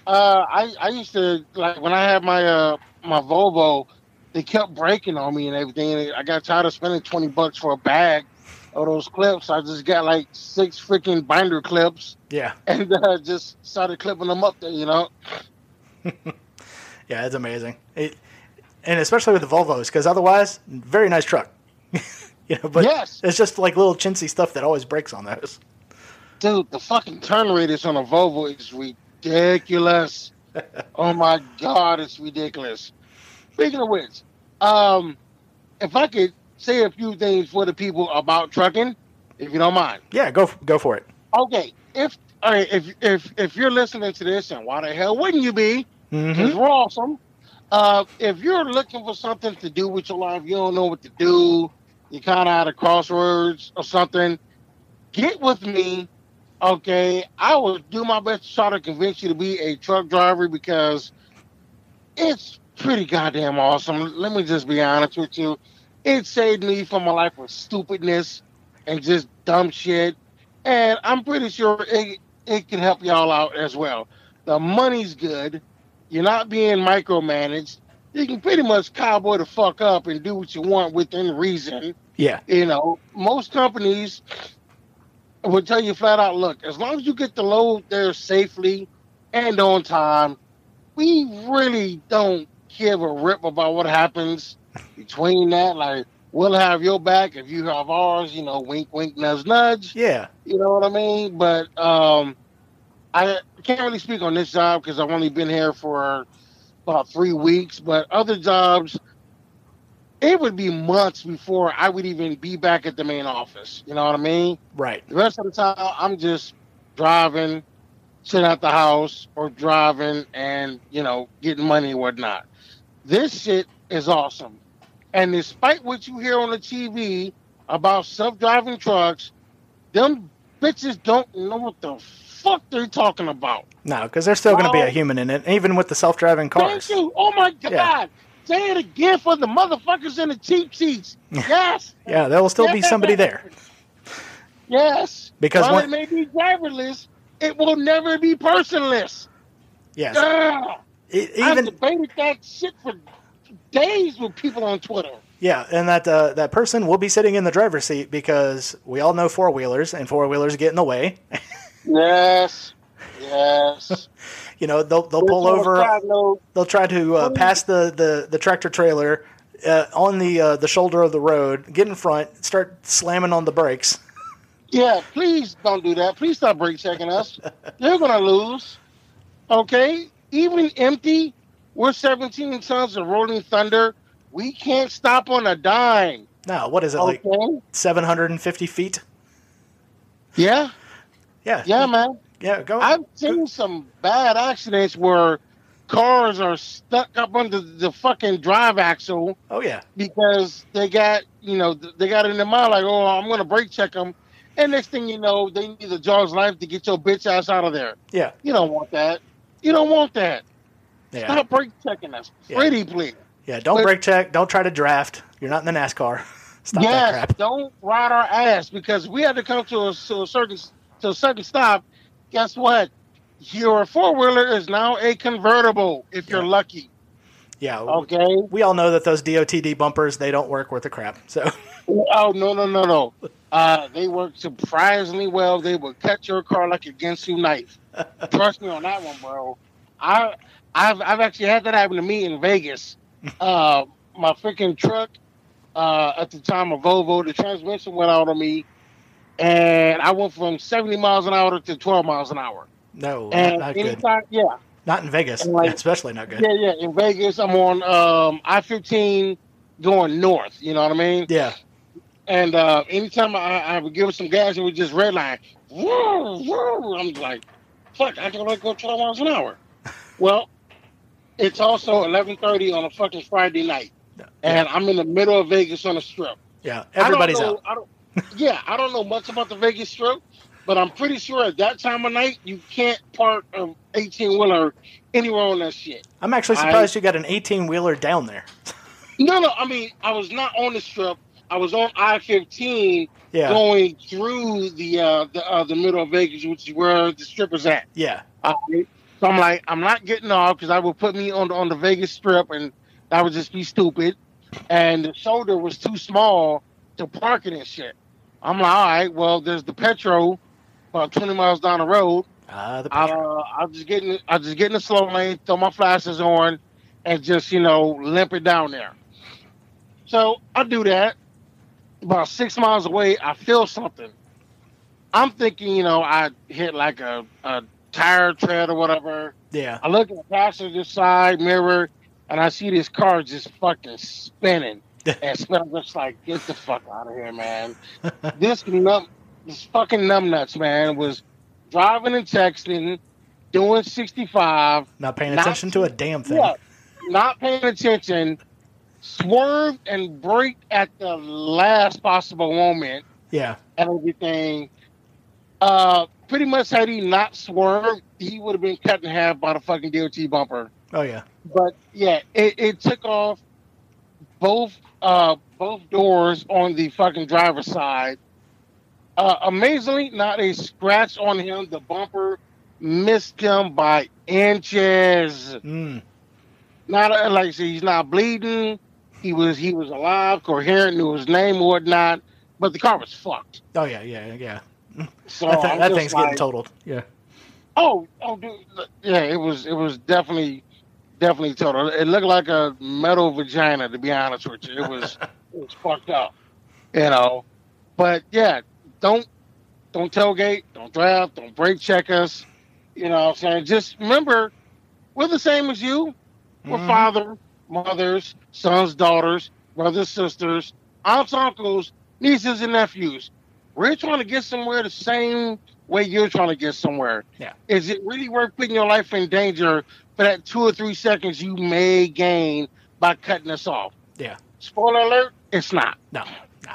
A: Uh, I I used to like when I had my uh my Volvo, they kept breaking on me and everything. And I got tired of spending twenty bucks for a bag of those clips. I just got like six freaking binder clips
B: yeah,
A: and uh, just started clipping them up there. You know.
B: yeah, it's amazing. It, and especially with the Volvos, because otherwise, very nice truck. You know, but
A: Yes.
B: it's just like little chintzy stuff that always breaks on those.
A: Dude, the fucking turn radius on a Volvo is ridiculous. oh my god, it's ridiculous. Speaking of which, um, if I could say a few things for the people about trucking, if you don't mind.
B: Yeah, go go for it.
A: Okay, if all right, if if if you're listening to this, and why the hell wouldn't you be? Because we're awesome. Uh, if you're looking for something to do with your life, you don't know what to do, you're kind of at a crossroads or something, get with me. Okay, I will do my best to try to convince you to be a truck driver because it's pretty goddamn awesome. Let me just be honest with you. It saved me from a life of stupidness and just dumb shit. And I'm pretty sure it, it can help y'all out as well. The money's good. You're not being micromanaged. You can pretty much cowboy the fuck up and do what you want within reason.
B: Yeah,
A: You know, most companies will tell you flat out, look, as long as you get the load there safely and on time, we really don't give a rip about what happens between that. Like, we'll have your back if you have ours, you know, wink, wink, nudge, nudge.
B: yeah,
A: You know what I mean? But um, I can't really speak on this job because I've only been here for about three weeks. But other jobs, it would be months before I would even be back at the main office. You know what I mean?
B: right.
A: The rest of the time, I'm just driving, sitting at the house, or driving and, you know, getting money and whatnot. This shit is awesome. And despite what you hear on the TV about self driving trucks, them bitches don't know what the fuck they're talking about.
B: No, because there's still going to be a human in it, even with the self-driving cars.
A: Thank you. Oh my God.
B: Yeah.
A: Say it again for the motherfuckers in the cheap seats. Yes.
B: Yeah, there will still be somebody there.
A: Yes.
B: Because
A: While
B: one-
A: it may be driverless, it will never be personless.
B: Yes,
A: Ah,
B: E-
A: I've
B: even
A: debated that shit for days with people on Twitter.
B: yeah, and that uh, that person will be sitting in the driver's seat because we all know four wheelers and four wheelers get in the way.
A: Yes. Yes.
B: You know, they'll they'll pull over. They'll try to uh, pass the, the, the tractor trailer uh, on the uh, the shoulder of the road, get in front, start slamming on the brakes.
A: Yeah, please don't do that. Please stop brake checking us. They're gonna lose. Okay? Even empty, we're 17 tons of rolling thunder. We can't stop on a dime.
B: Now, what is it
A: Okay?
B: like? Seven hundred and fifty feet?
A: Yeah,
B: Yeah,
A: yeah, man.
B: Yeah. Go.
A: I've seen some bad accidents where cars are stuck up under the fucking drive axle
B: oh yeah,
A: because they got, you know, they got in their mind like, oh, I'm gonna brake check them, and next thing you know, they need the jaw's life to get your bitch ass out of there.
B: yeah,
A: You don't want that. You don't want that.
B: yeah,
A: Stop brake checking us.
B: Yeah.
A: Pretty please.
B: yeah. Don't
A: But-
B: brake check. Don't try to draft. You're not in the NASCAR. Stop that
A: yes,
B: crap.
A: don't ride our ass because we had to come to a, to a certain to a certain stop. Guess what? Your four wheeler is now a convertible if you're lucky.
B: Yeah.
A: Okay.
B: We all know that those DOTD bumpers they don't work worth a crap. So
A: Oh no no no no. Uh, they work surprisingly well. They will cut your car like a Ginsu knife. Trust me on that one, bro. I I've I've actually had that happen to me in Vegas. Uh, my freaking truck uh, at the time a Volvo, the transmission went out on me, and I went from 70 miles an hour to 12 miles an hour.
B: no,
A: And
B: not good.
A: yeah,
B: Not in Vegas,
A: like-
B: especially not good.
A: yeah, yeah. In Vegas, I'm on um, I-15 going north. You know what I mean?
B: Yeah.
A: And uh, anytime I, I would give it some gas, it would just red line. Woo, woo. I'm like, fuck, I can only go 12 miles an hour. Well, it's also 11:30 on a fucking Friday night, and I'm in the middle of Vegas on a strip.
B: Yeah,
A: I
B: everybody's
A: know-
B: out.
A: I don't, yeah, I don't know much about the Vegas Strip, but I'm pretty sure at that time of night you can't park an 18 wheeler anywhere on that shit.
B: I'm actually
A: I-
B: surprised you got an 18 wheeler down there.
A: No, no, I mean I was not on the strip. I was on I-15
B: Yeah,
A: going through the uh, the uh, the middle of Vegas, which is where the strip is at.
B: yeah,
A: Uh, so I'm like, I'm not getting off because I would put me on the, on the Vegas Strip, and that would just be stupid. And the shoulder was too small to park in and shit. I'm like, all right, well, there's the Petro about 20 miles down the road.
B: uh, the
A: I'll, uh, I'll just get in, I'll just get in the slow lane, throw my flashes on, and just you know limp it down there. So I do that. About six miles away, I feel something. I'm thinking, you know, I hit like a, a tire tread or whatever.
B: yeah,
A: I look at the passenger side mirror and I see this car just fucking spinning. and I'm just like, get the fuck out of here, man. this num this fucking numbnuts, man, was driving and texting, doing 65,
B: not paying
A: not-
B: attention to a damn thing.
A: yeah, not paying attention, swerved and braked at the last possible moment
B: Yeah,
A: and everything. Uh, pretty much had he not swerved, he would have been cut in half by the fucking DOT bumper.
B: oh yeah,
A: But yeah, it, it took off both uh both doors on the fucking driver's side. Uh, amazingly, not a scratch on him. The bumper missed him by inches.
B: mm,
A: Not uh, like I said, he's not bleeding. He was he was alive, coherent, knew his name whatnot. But the car was fucked.
B: oh yeah, yeah, yeah.
A: So
B: that
A: I'm
B: that thing's
A: like,
B: getting totaled. Yeah,
A: Oh, oh, dude, yeah, it was, it was definitely, definitely total. It looked like a metal vagina, to be honest with you. It was, it was fucked up, you know. But yeah, don't, don't tailgate, don't draft, don't brake check us. You know, what I'm saying just remember, we're the same as you. We're
B: Mhm.
A: father, mothers, sons, daughters, brothers, sisters, aunts, uncles, nieces, and nephews. We're trying to get somewhere the same way you're trying to get somewhere.
B: Yeah.
A: Is it really worth putting your life in danger for that two or three seconds you may gain by cutting us off?
B: Yeah.
A: Spoiler alert, it's not.
B: No, no.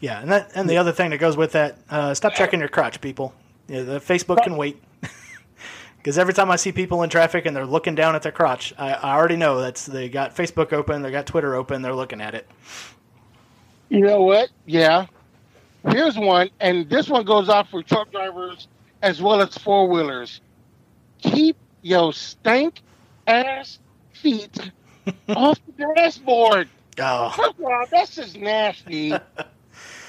B: Yeah, and that and the other thing that goes with that, uh, stop checking your crotch, people. Yeah, the Facebook can wait. Because every time I see people in traffic and they're looking down at their crotch, I, I already know that's they got Facebook open, they got Twitter open, they're looking at it.
A: You know what? Yeah. Here's one, and this one goes out for truck drivers as well as four wheelers. Keep your stank ass feet off the dashboard.
B: Oh,
A: First of all, that's just nasty.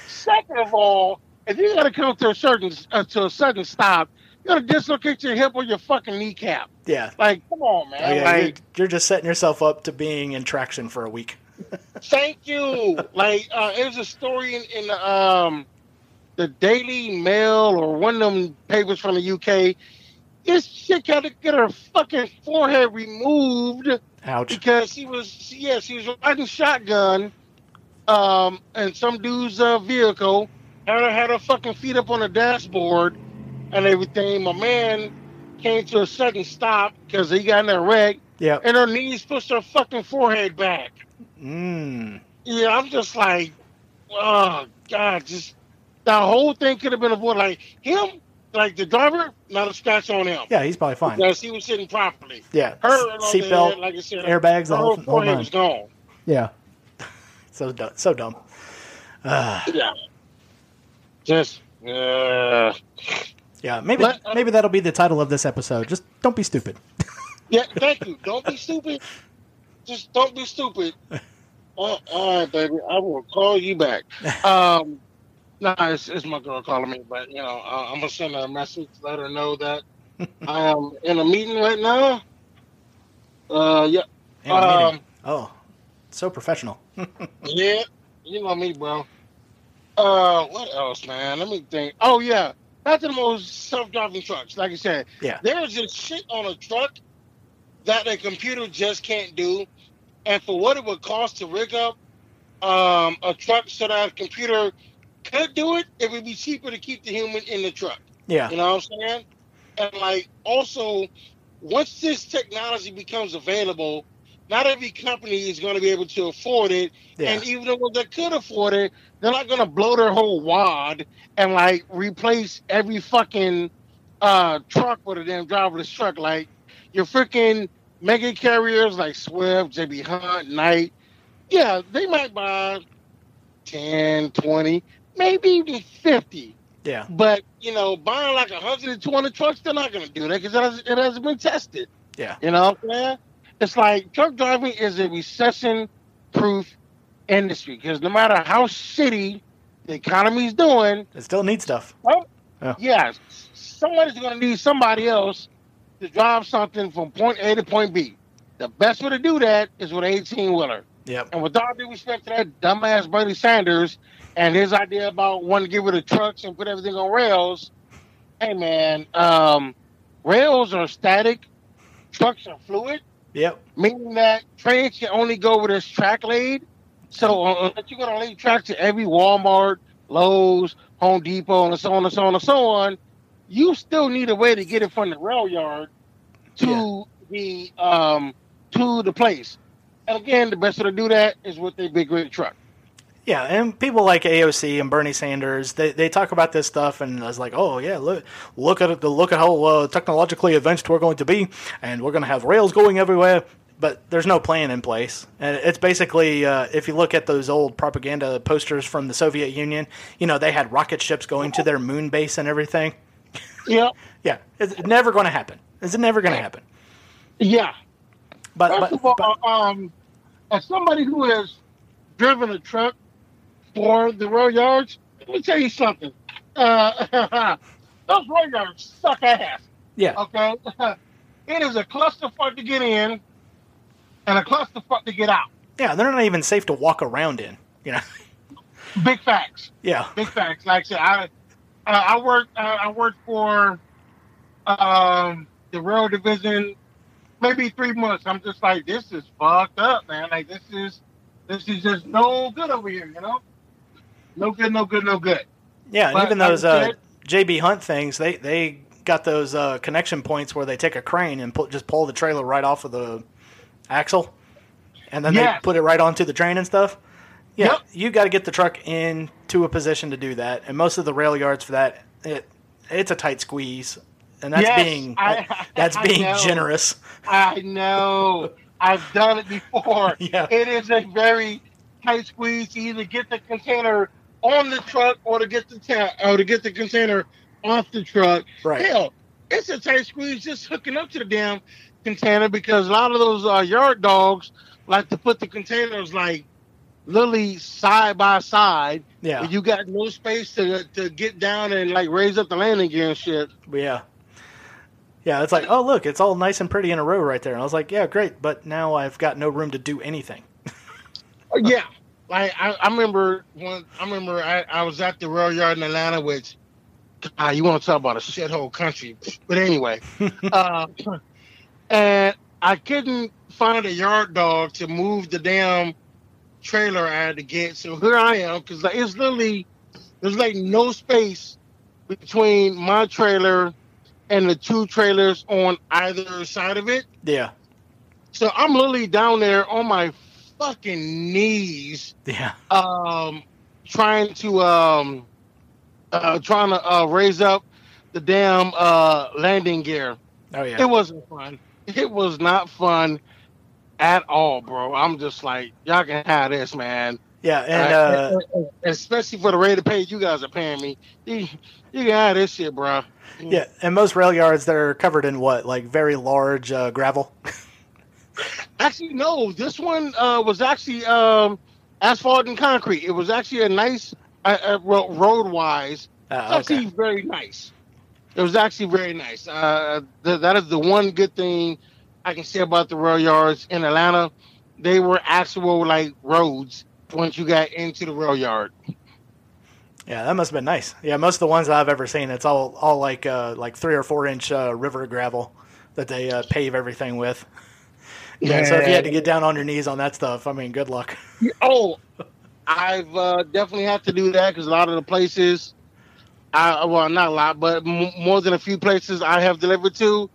A: Second of all, if you gotta come to a certain uh, to a sudden stop, you gotta dislocate your hip or your fucking kneecap.
B: yeah.
A: Like, come on,
B: Oh,
A: man.
B: yeah, you're, you're just setting yourself up to being in traction for a week.
A: Thank you. like, uh, there's a story in, in the, um, the Daily Mail or one of them papers from the UK. This chick had to get her fucking forehead removed
B: Ouch.
A: because she was yeah she was riding shotgun um and some dude's uh, vehicle had her had her fucking feet up on the dashboard and everything my man came to a sudden stop because he got in a wreck
B: Yeah.
A: and her knees pushed her fucking forehead back
B: Mm.
A: yeah i'm just like oh god just the whole thing could have been avoided like him like the driver not a scratch on him
B: Yeah, he's probably fine.
A: because he was sitting properly
B: Yeah.
A: her and on the
B: Seatbelt,
A: like i said
B: airbags, the whole,
A: whole forehead was gone
B: Yeah. so dumb. So dumb. Uh,
A: Yeah. Just uh,
B: yeah. Maybe
A: Let-
B: maybe that'll be the title of this episode. Just don't be stupid.
A: yeah. Thank you. Don't be stupid. Just don't be stupid. Uh, all right, baby. I will call you back. Um, no, it's, it's my girl calling me, but you know, uh, I'm gonna send her a message, let her know that I am in a meeting right now. Uh, yeah,
B: In a meeting.
A: Um,
B: oh, so professional.
A: yeah. You know me, bro. Uh, what else, man? Let me think. Oh yeah, back to the most self-driving trucks. Like I said,
B: Yeah.
A: there is just shit on a truck that a computer just can't do, and for what it would cost to rig up um, a truck so that a computer could do it, it would be cheaper to keep the human in the truck.
B: Yeah.
A: You know what I'm saying? And like also, once this technology becomes available, not every company is going to be able to afford it.
B: Yeah.
A: And even though they could afford it, they're not going to blow their whole wad and like replace every fucking uh, truck with a damn driverless truck. Like your freaking mega carriers like Swift, JB Hunt, Knight. Yeah, they might buy 10, 20, maybe even 50.
B: Yeah.
A: But, you know, buying like 120 trucks, they're not going to do that because it, has, it hasn't been tested.
B: Yeah.
A: You know what I'm saying? It's like truck driving is a recession proof industry because no matter how shitty the economy's doing,
B: It still needs stuff.
A: well,
B: Yeah.
A: yeah, somebody's going to need somebody else to drive something from point A to point B. The best way to do that is with an 18 wheeler.
B: Yep.
A: And with all due respect to that dumbass Bernie Sanders and his idea about wanting to get rid of trucks and put everything on rails, hey man, um, rails are static, trucks are fluid,
B: Yep.
A: meaning that trains can only go where there's track laid. So uh, unless you're gonna lay track to every Walmart, Lowe's, Home Depot, and so on and so on and so on, you still need a way to get it from the rail yard to the um to the place. And again, the best way to do that is with a big rig truck.
B: Yeah, and people like AOC and Bernie Sanders, they, they talk about this stuff, and I was like, oh yeah, look look at it, look at how uh, technologically advanced we're going to be, and we're going to have rails going everywhere. But there's no plan in place, and it's basically uh, if you look at those old propaganda posters from the Soviet Union, you know they had rocket ships going to their moon base and everything.
A: Yeah,
B: Yeah, it's never going to happen. It's never going to happen.
A: yeah.
B: But,
A: First
B: but,
A: of all,
B: but
A: um, as somebody who has driven a truck for the rail yards, let me tell you something. Uh, those rail yards suck ass.
B: yeah,
A: Okay, it is a clusterfuck to get in and a clusterfuck to get out.
B: yeah, they're not even safe to walk around in. You know,
A: Big facts.
B: yeah,
A: Big facts. Like I said, I uh, I worked uh, I worked for um, the rail division maybe three months. I'm just like, this is fucked up, man. Like this is this is just no good over here. You know, no good, no good, no good.
B: Yeah, and
A: But
B: even those uh, JB Hunt things, they they got those uh, connection points where they take a crane and put, just pull the trailer right off of the axle, and then
A: Yes.
B: they put it right onto the train and stuff. Yeah,
A: Yep.
B: you got to get the truck into a position to do that, and most of the rail yards for that, it it's a tight squeeze, and that's
A: Yes,
B: being
A: I-
B: that's
A: I
B: being
A: know.
B: generous.
A: I know. I've done it before.
B: Yeah.
A: It is a very tight squeeze to either get the container on the truck or to get the ta- or to get the container off the truck.
B: Right.
A: Hell, it's a tight squeeze just hooking up to the damn container because a lot of those uh, yard dogs like to put the containers like literally side by side.
B: Yeah,
A: You got no space to to get down and like raise up the landing gear and shit.
B: yeah. Yeah, it's like, oh look, it's all nice and pretty in a row right there. And I was like, yeah, great, but now I've got no room to do anything.
A: Oh, Yeah, like I, I remember when I remember I, I was at the rail yard in Atlanta, which ah, you want to talk about a shithole country, but anyway, uh, and I couldn't find a yard dog to move the damn trailer I had to get. So here I am because like, it's literally there's like no space between my trailer and the two trailers on either side of it.
B: Yeah,
A: So I'm literally down there on my fucking knees
B: yeah,
A: um, trying to um, uh, trying to uh, raise up the damn uh, landing gear.
B: oh yeah.
A: It wasn't fun. It was not fun at all, bro. I'm just like, y'all can have this, man.
B: Yeah, and uh,
A: especially for the rate of pay you guys are paying me, you, you can have this shit, bro.
B: yeah, and most rail yards they're covered in what, like very large uh, gravel.
A: Actually, no. This one uh, was actually um, asphalt and concrete. It was actually a nice uh, uh, road wise.
B: Uh,
A: actually very nice. It was actually very nice. Uh, th- that is the one good thing I can say about the rail yards in Atlanta. They were actual like roads once you got into the rail yard.
B: Yeah, that must have been nice. Yeah, most of the ones I've ever seen, it's all all like uh, like three or four inch uh, river gravel that they uh, pave everything with. Yeah, so if you had to get down on your knees on that stuff, I mean, good luck.
A: Oh, I've uh, definitely had to do that because a lot of the places, I well, not a lot, but m- more than a few places I have delivered to.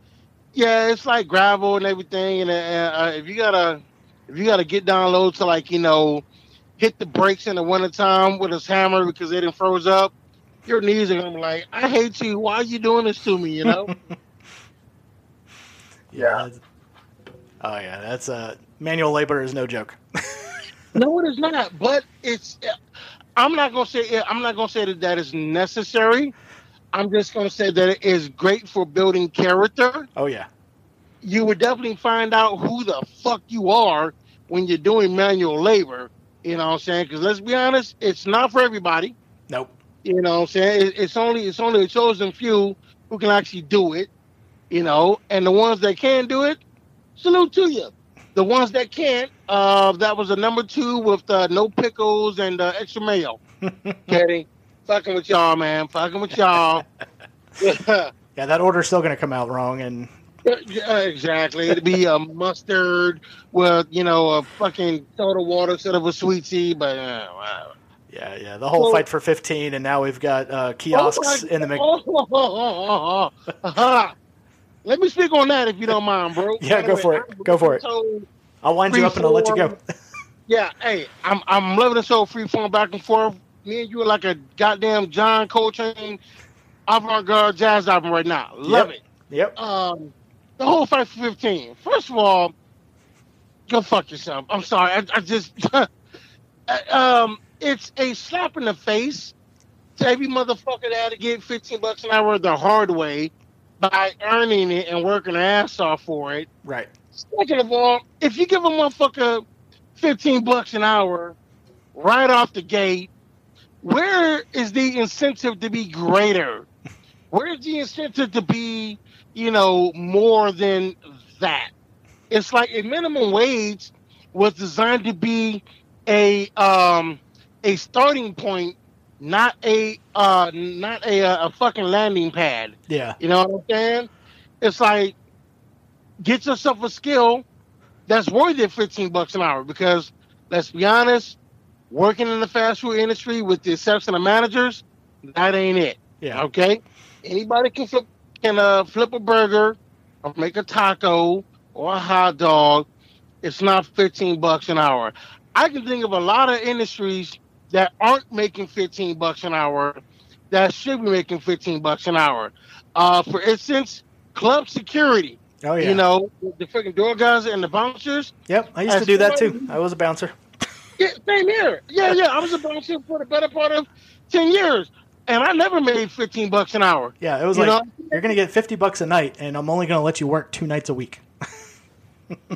A: Yeah, it's like gravel and everything, and uh, uh, if you gotta if you got to get down low to like you know hit the brakes in the wintertime with his hammer because they didn't froze up, your knees are gonna be like, I hate you. Why are you doing this to me? You know.
B: yeah. Oh yeah, that's uh manual labor is no joke.
A: no, it is not. But it's. I'm not gonna say. I'm not gonna say that that is necessary. I'm just gonna say that it is great for building character.
B: Oh yeah.
A: You would definitely find out who the fuck you are when you're doing manual labor. You know what I'm saying? Because let's be honest, it's not for everybody.
B: Nope.
A: You know what I'm saying? It's only it's only a chosen few who can actually do it. You know, and the ones that can do it, salute to you. The ones that can't, uh, that was a number two with uh, no pickles and uh, extra mayo. Kidding. Fucking with y'all, man. Fucking with y'all.
B: yeah, that order's still going to come out wrong. and
A: yeah, exactly. It'd be a mustard with, you know, a fucking soda water instead of a sweet tea, but uh, wow.
B: Yeah, yeah. The whole well, fight for 15, and now we've got uh, kiosks oh in the mix. Oh, oh,
A: oh, let me speak on that if you don't mind, bro.
B: yeah, go for it. Go for it. I'll wind you up and I'll let you go.
A: yeah, hey, I'm I'm loving the show free form back and forth. Me and you are like a goddamn John Coltrane avant-garde jazz album right now. Love
B: yep.
A: it.
B: Yep.
A: Um, the whole fight for 15. First of all, go fuck yourself. I'm sorry. I, I just um, it's a slap in the face to every motherfucker that had to get 15 bucks an hour the hard way by earning it and working their ass off for it.
B: Right.
A: Second of all, if you give a motherfucker 15 bucks an hour right off the gate, where is the incentive to be greater? Where's the incentive to be, you know, more than that? It's like a minimum wage was designed to be a um a starting point not a uh not a a fucking landing pad.
B: Yeah.
A: You know what I'm saying? It's like get yourself a skill that's worth it 15 bucks an hour because let's be honest, working in the fast food industry with the exception of managers, that ain't it.
B: Yeah.
A: Okay? Anybody can flip can uh flip a burger or make a taco or a hot dog. It's not 15 bucks an hour. I can think of a lot of industries that aren't making 15 bucks an hour that should be making 15 bucks an hour. Uh, for instance, club security.
B: Oh yeah.
A: You know, the freaking door guys and the bouncers.
B: Yep, I used to do that too. I was a bouncer.
A: Yeah, same here. Yeah, yeah. I was a bouncer for the better part of 10 years. And I never made 15 bucks an hour.
B: Yeah, it was you like know? you're going to get 50 bucks a night and I'm only going to let you work two nights a week.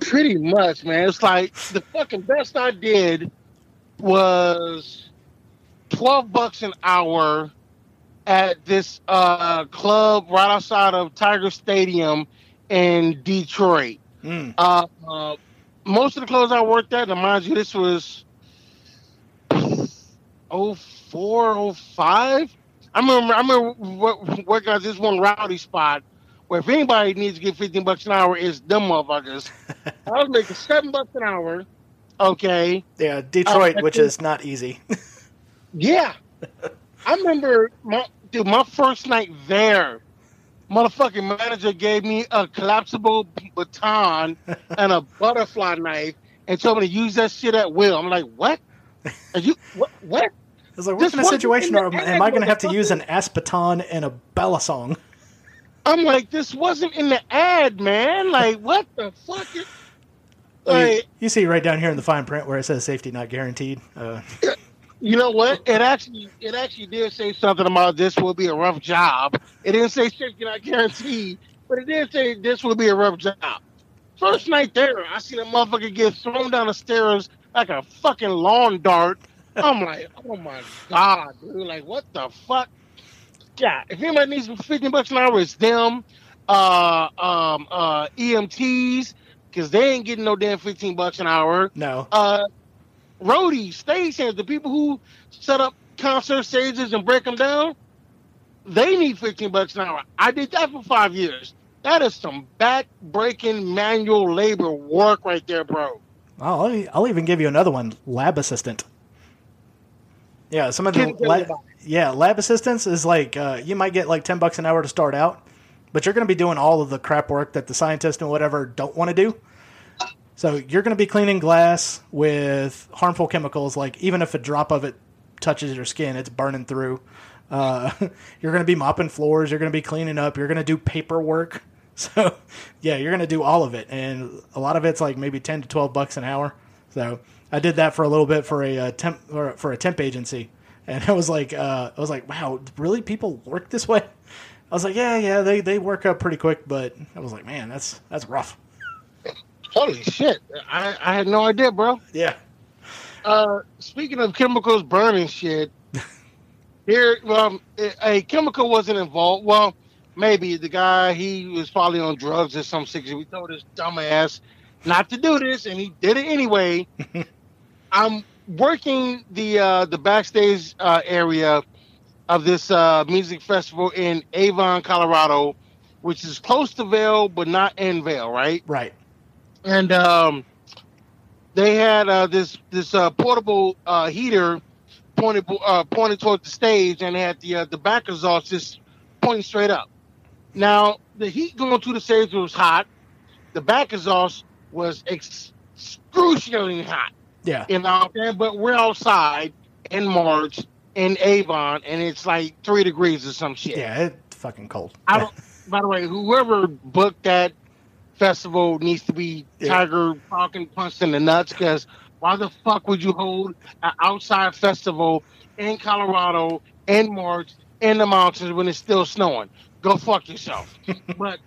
A: Pretty much, man. It's like the fucking best I did was 12 bucks an hour at this uh, club right outside of Tiger Stadium in Detroit.
B: Mm.
A: Uh, uh, most of the clubs I worked at, and mind you, this was 04, 05. I remember, I remember working at this one rowdy spot where if anybody needs to get 15 bucks an hour, it's them motherfuckers. I was making seven bucks an hour. Okay.
B: Yeah, Detroit, uh, which is not easy.
A: Yeah. I remember my dude, my first night there, motherfucking manager gave me a collapsible baton and a butterfly knife and told me to use that shit at will. I'm like, what? Are you what? what? I
B: was like, what kind of situation am, am I going to have to use an ass baton and a balisong?
A: I'm like, this wasn't in the ad, man. Like, what the fuck? Is, like,
B: you, you, see right down here in the fine print where it says safety not guaranteed. Uh,
A: you know what? It actually it actually did say something about this will be a rough job. It didn't say safety not guaranteed, but it did say this will be a rough job. First night there, I seen a motherfucker get thrown down the stairs like a fucking lawn dart. I'm like, oh my god, dude! Like, what the fuck? Yeah, if anybody needs 15 bucks an hour, it's them. Uh, um, uh, EMTs, because they ain't getting no damn 15 bucks an hour.
B: No.
A: Uh, roadies, stagehands, the people who set up concert stages and break them down, they need 15 bucks an hour. I did that for five years. That is some back breaking manual labor work right there, bro.
B: I'll, I'll even give you another one lab assistant. Yeah, some of the la- yeah lab assistants is like uh, you might get like ten bucks an hour to start out, but you're going to be doing all of the crap work that the scientists and whatever don't want to do. So you're going to be cleaning glass with harmful chemicals, like even if a drop of it touches your skin, it's burning through. Uh, you're going to be mopping floors. You're going to be cleaning up. You're going to do paperwork. So, yeah, you're going to do all of it, and a lot of it's like maybe ten to twelve bucks an hour. So I did that for a little bit for a uh, temp or for a temp agency, and I was like, uh, I was like, wow, really, people work this way? I was like, yeah, yeah, they they work up pretty quick, but I was like, man, that's that's rough.
A: Holy shit! I, I had no idea, bro.
B: Yeah.
A: Uh, speaking of chemicals burning shit, here, well, a chemical wasn't involved. Well, maybe the guy he was probably on drugs or some shit. We told his dumbass not to do this, and he did it anyway. I'm working the uh, the backstage uh, area of this uh, music festival in Avon, Colorado, which is close to Vail but not in Vail, right?
B: Right.
A: And um, they had uh, this this uh, portable uh, heater pointed uh, pointed toward the stage, and had the uh, the back exhaust just pointing straight up. Now the heat going through the stage was hot. The back exhaust was excruciatingly hot.
B: Yeah.
A: You know, but we're outside in March in Avon, and it's like three degrees or some shit.
B: Yeah, it's fucking cold.
A: I don't. by the way, whoever booked that festival needs to be
B: Yeah.
A: tiger fucking punched in the nuts because why the fuck would you hold an outside festival in Colorado in March in the mountains when it's still snowing? Go fuck yourself. but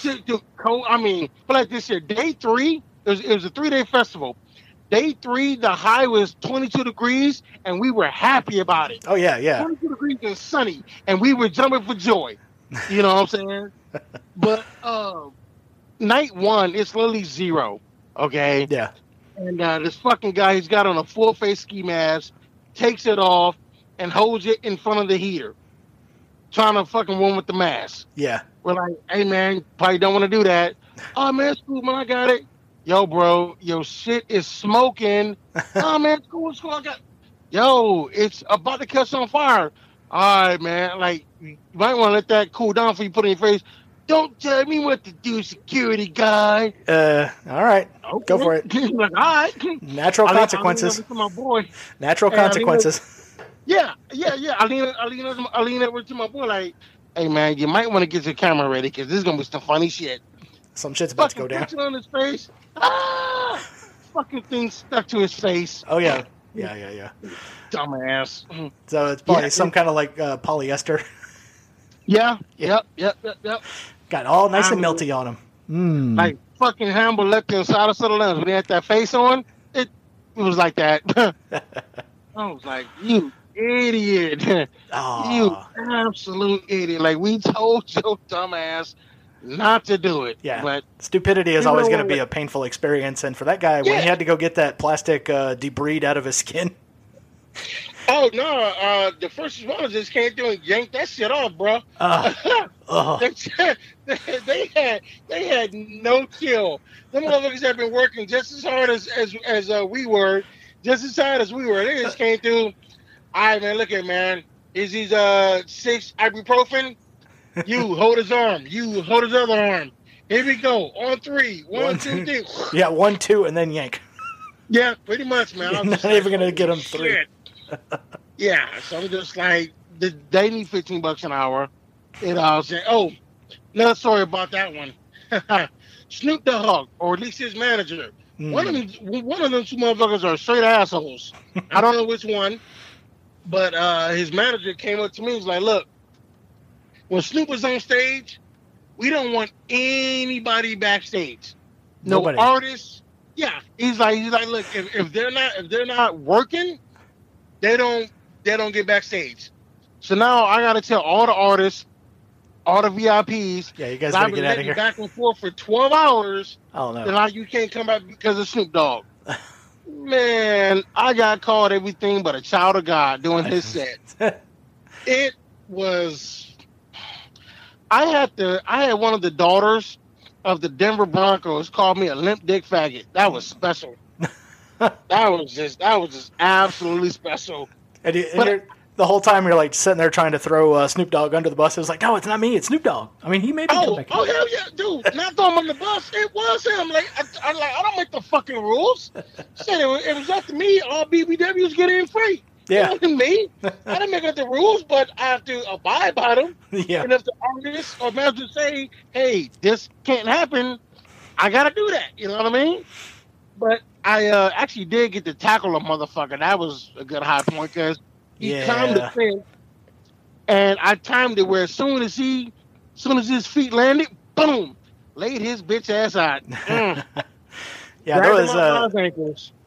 A: dude, cold. I mean, but like this year, day three, it was, it was a three day festival. Day three, the high was 22 degrees, and we were happy about it.
B: Oh yeah, yeah.
A: 22 degrees and sunny, and we were jumping for joy. You know what I'm saying? but uh, night one, it's literally zero. Okay,
B: Yeah.
A: and uh, this fucking guy, he's got on a full face ski mask, takes it off, and holds it in front of the heater, trying to fucking run with the mask.
B: Yeah.
A: We're like, hey man, probably don't want to do that. Oh man, it's cool, man, I got it. Yo, bro, your shit is smoking. oh man, it's cool, it's cool. I got. Yo, it's about to catch on fire. All right, man. Like, you might want to let that cool down before you put it in your face. Don't tell me what to do, security guy.
B: Uh, all right. Go for it.
A: Like, all right.
B: Natural
A: I I lean
B: consequences.
A: over to my boy.
B: Natural
A: I mean,
B: consequences.
A: Yeah, yeah, yeah. I lean, I lean, I lean over to my boy like, hey man, you might want to get your camera ready because this is gonna be some funny shit.
B: Some shit's about to go down.
A: picture on his face. Ah, fucking thing stuck to his face.
B: Oh yeah. Yeah, yeah, yeah.
A: Dumbass.
B: So it's probably
A: Yeah,
B: some
A: it-
B: kind of like uh, polyester.
A: Yeah,
B: Yeah.
A: yep, yep, yep, yep.
B: Got all nice and
A: Um,
B: melty on him. Mm.
A: Like fucking Hannibal Lecter inside of the lens when he had that face on. It, it was like that. I was like, you idiot. you absolute idiot. Like we told your dumbass not to do it.
B: Yeah.
A: But
B: Stupidity is always going to be a painful experience, and for that guy, when he had to go get that plastic uh, debris out of his skin,
A: oh no, uh the first responders just came through and yanked that shit off, bro.
B: uh, uh,
A: they, they had they had no chill. Them motherfuckers have been working just as hard as as, as uh, we were, just as hard as we were. They just came through. All right, man. Look at man. Is he's uh six ibuprofen? You hold his arm. You hold his other arm. Here we go. On three. One,
B: One,
A: two, three.
B: yeah, one, two, and then yank.
A: Yeah, pretty much, man. I'm
B: not even gonna get
A: him
B: three."
A: shit." yeah, so I'm just like, they need 15 bucks an hour. And I was saying, oh, another story about that one. Snoop Dogg, or at least his manager.
B: Mm.
A: One of them, one of them two motherfuckers are straight assholes. I don't know which one, but uh, his manager came up to me and was like, "Look, when Snoop was on stage, we don't want anybody backstage. No
B: Nobody.
A: artists. Yeah, he's like, he's like, look, if, if they're not if they're not working, they don't they don't get backstage. So now I got to tell all the artists, all the VIPs,
B: Yeah, you guys
A: I've been
B: get out of here.
A: back and forth for 12 hours.
B: Oh
A: Then
B: no.
A: now you can't come back because of Snoop Dogg. Man, I got called everything but a child of God doing his set. It was. I had to. I had one of the daughters of the Denver Broncos called me a limp dick faggot. That was special. that was just. That was just absolutely special.
B: And, you- and
A: But-
B: the whole time you're like sitting there trying to throw uh, Snoop Dogg under the bus. It was like, no, it's not me. It's Snoop Dogg. I mean, he made me come
A: Oh,
B: back.
A: oh hell yeah, dude! Not throw him on the bus. It was him. Like I, I like I don't make the fucking rules. Said it, was- it was up to me. All BBWs get in free.
B: Yeah.
A: It wasn't me. I didn't make up the rules, but I have to abide by them.
B: yeah,
A: And if the artist or manager say, "Hey, this can't happen," I gotta do that. You know what I mean? But I uh, actually did get to tackle a motherfucker. That was a good high point because he
B: Yeah.
A: timed the fence, and I timed it where as soon as he, as soon as his feet landed, boom, laid his bitch ass out. Mm.
B: yeah. There was uh,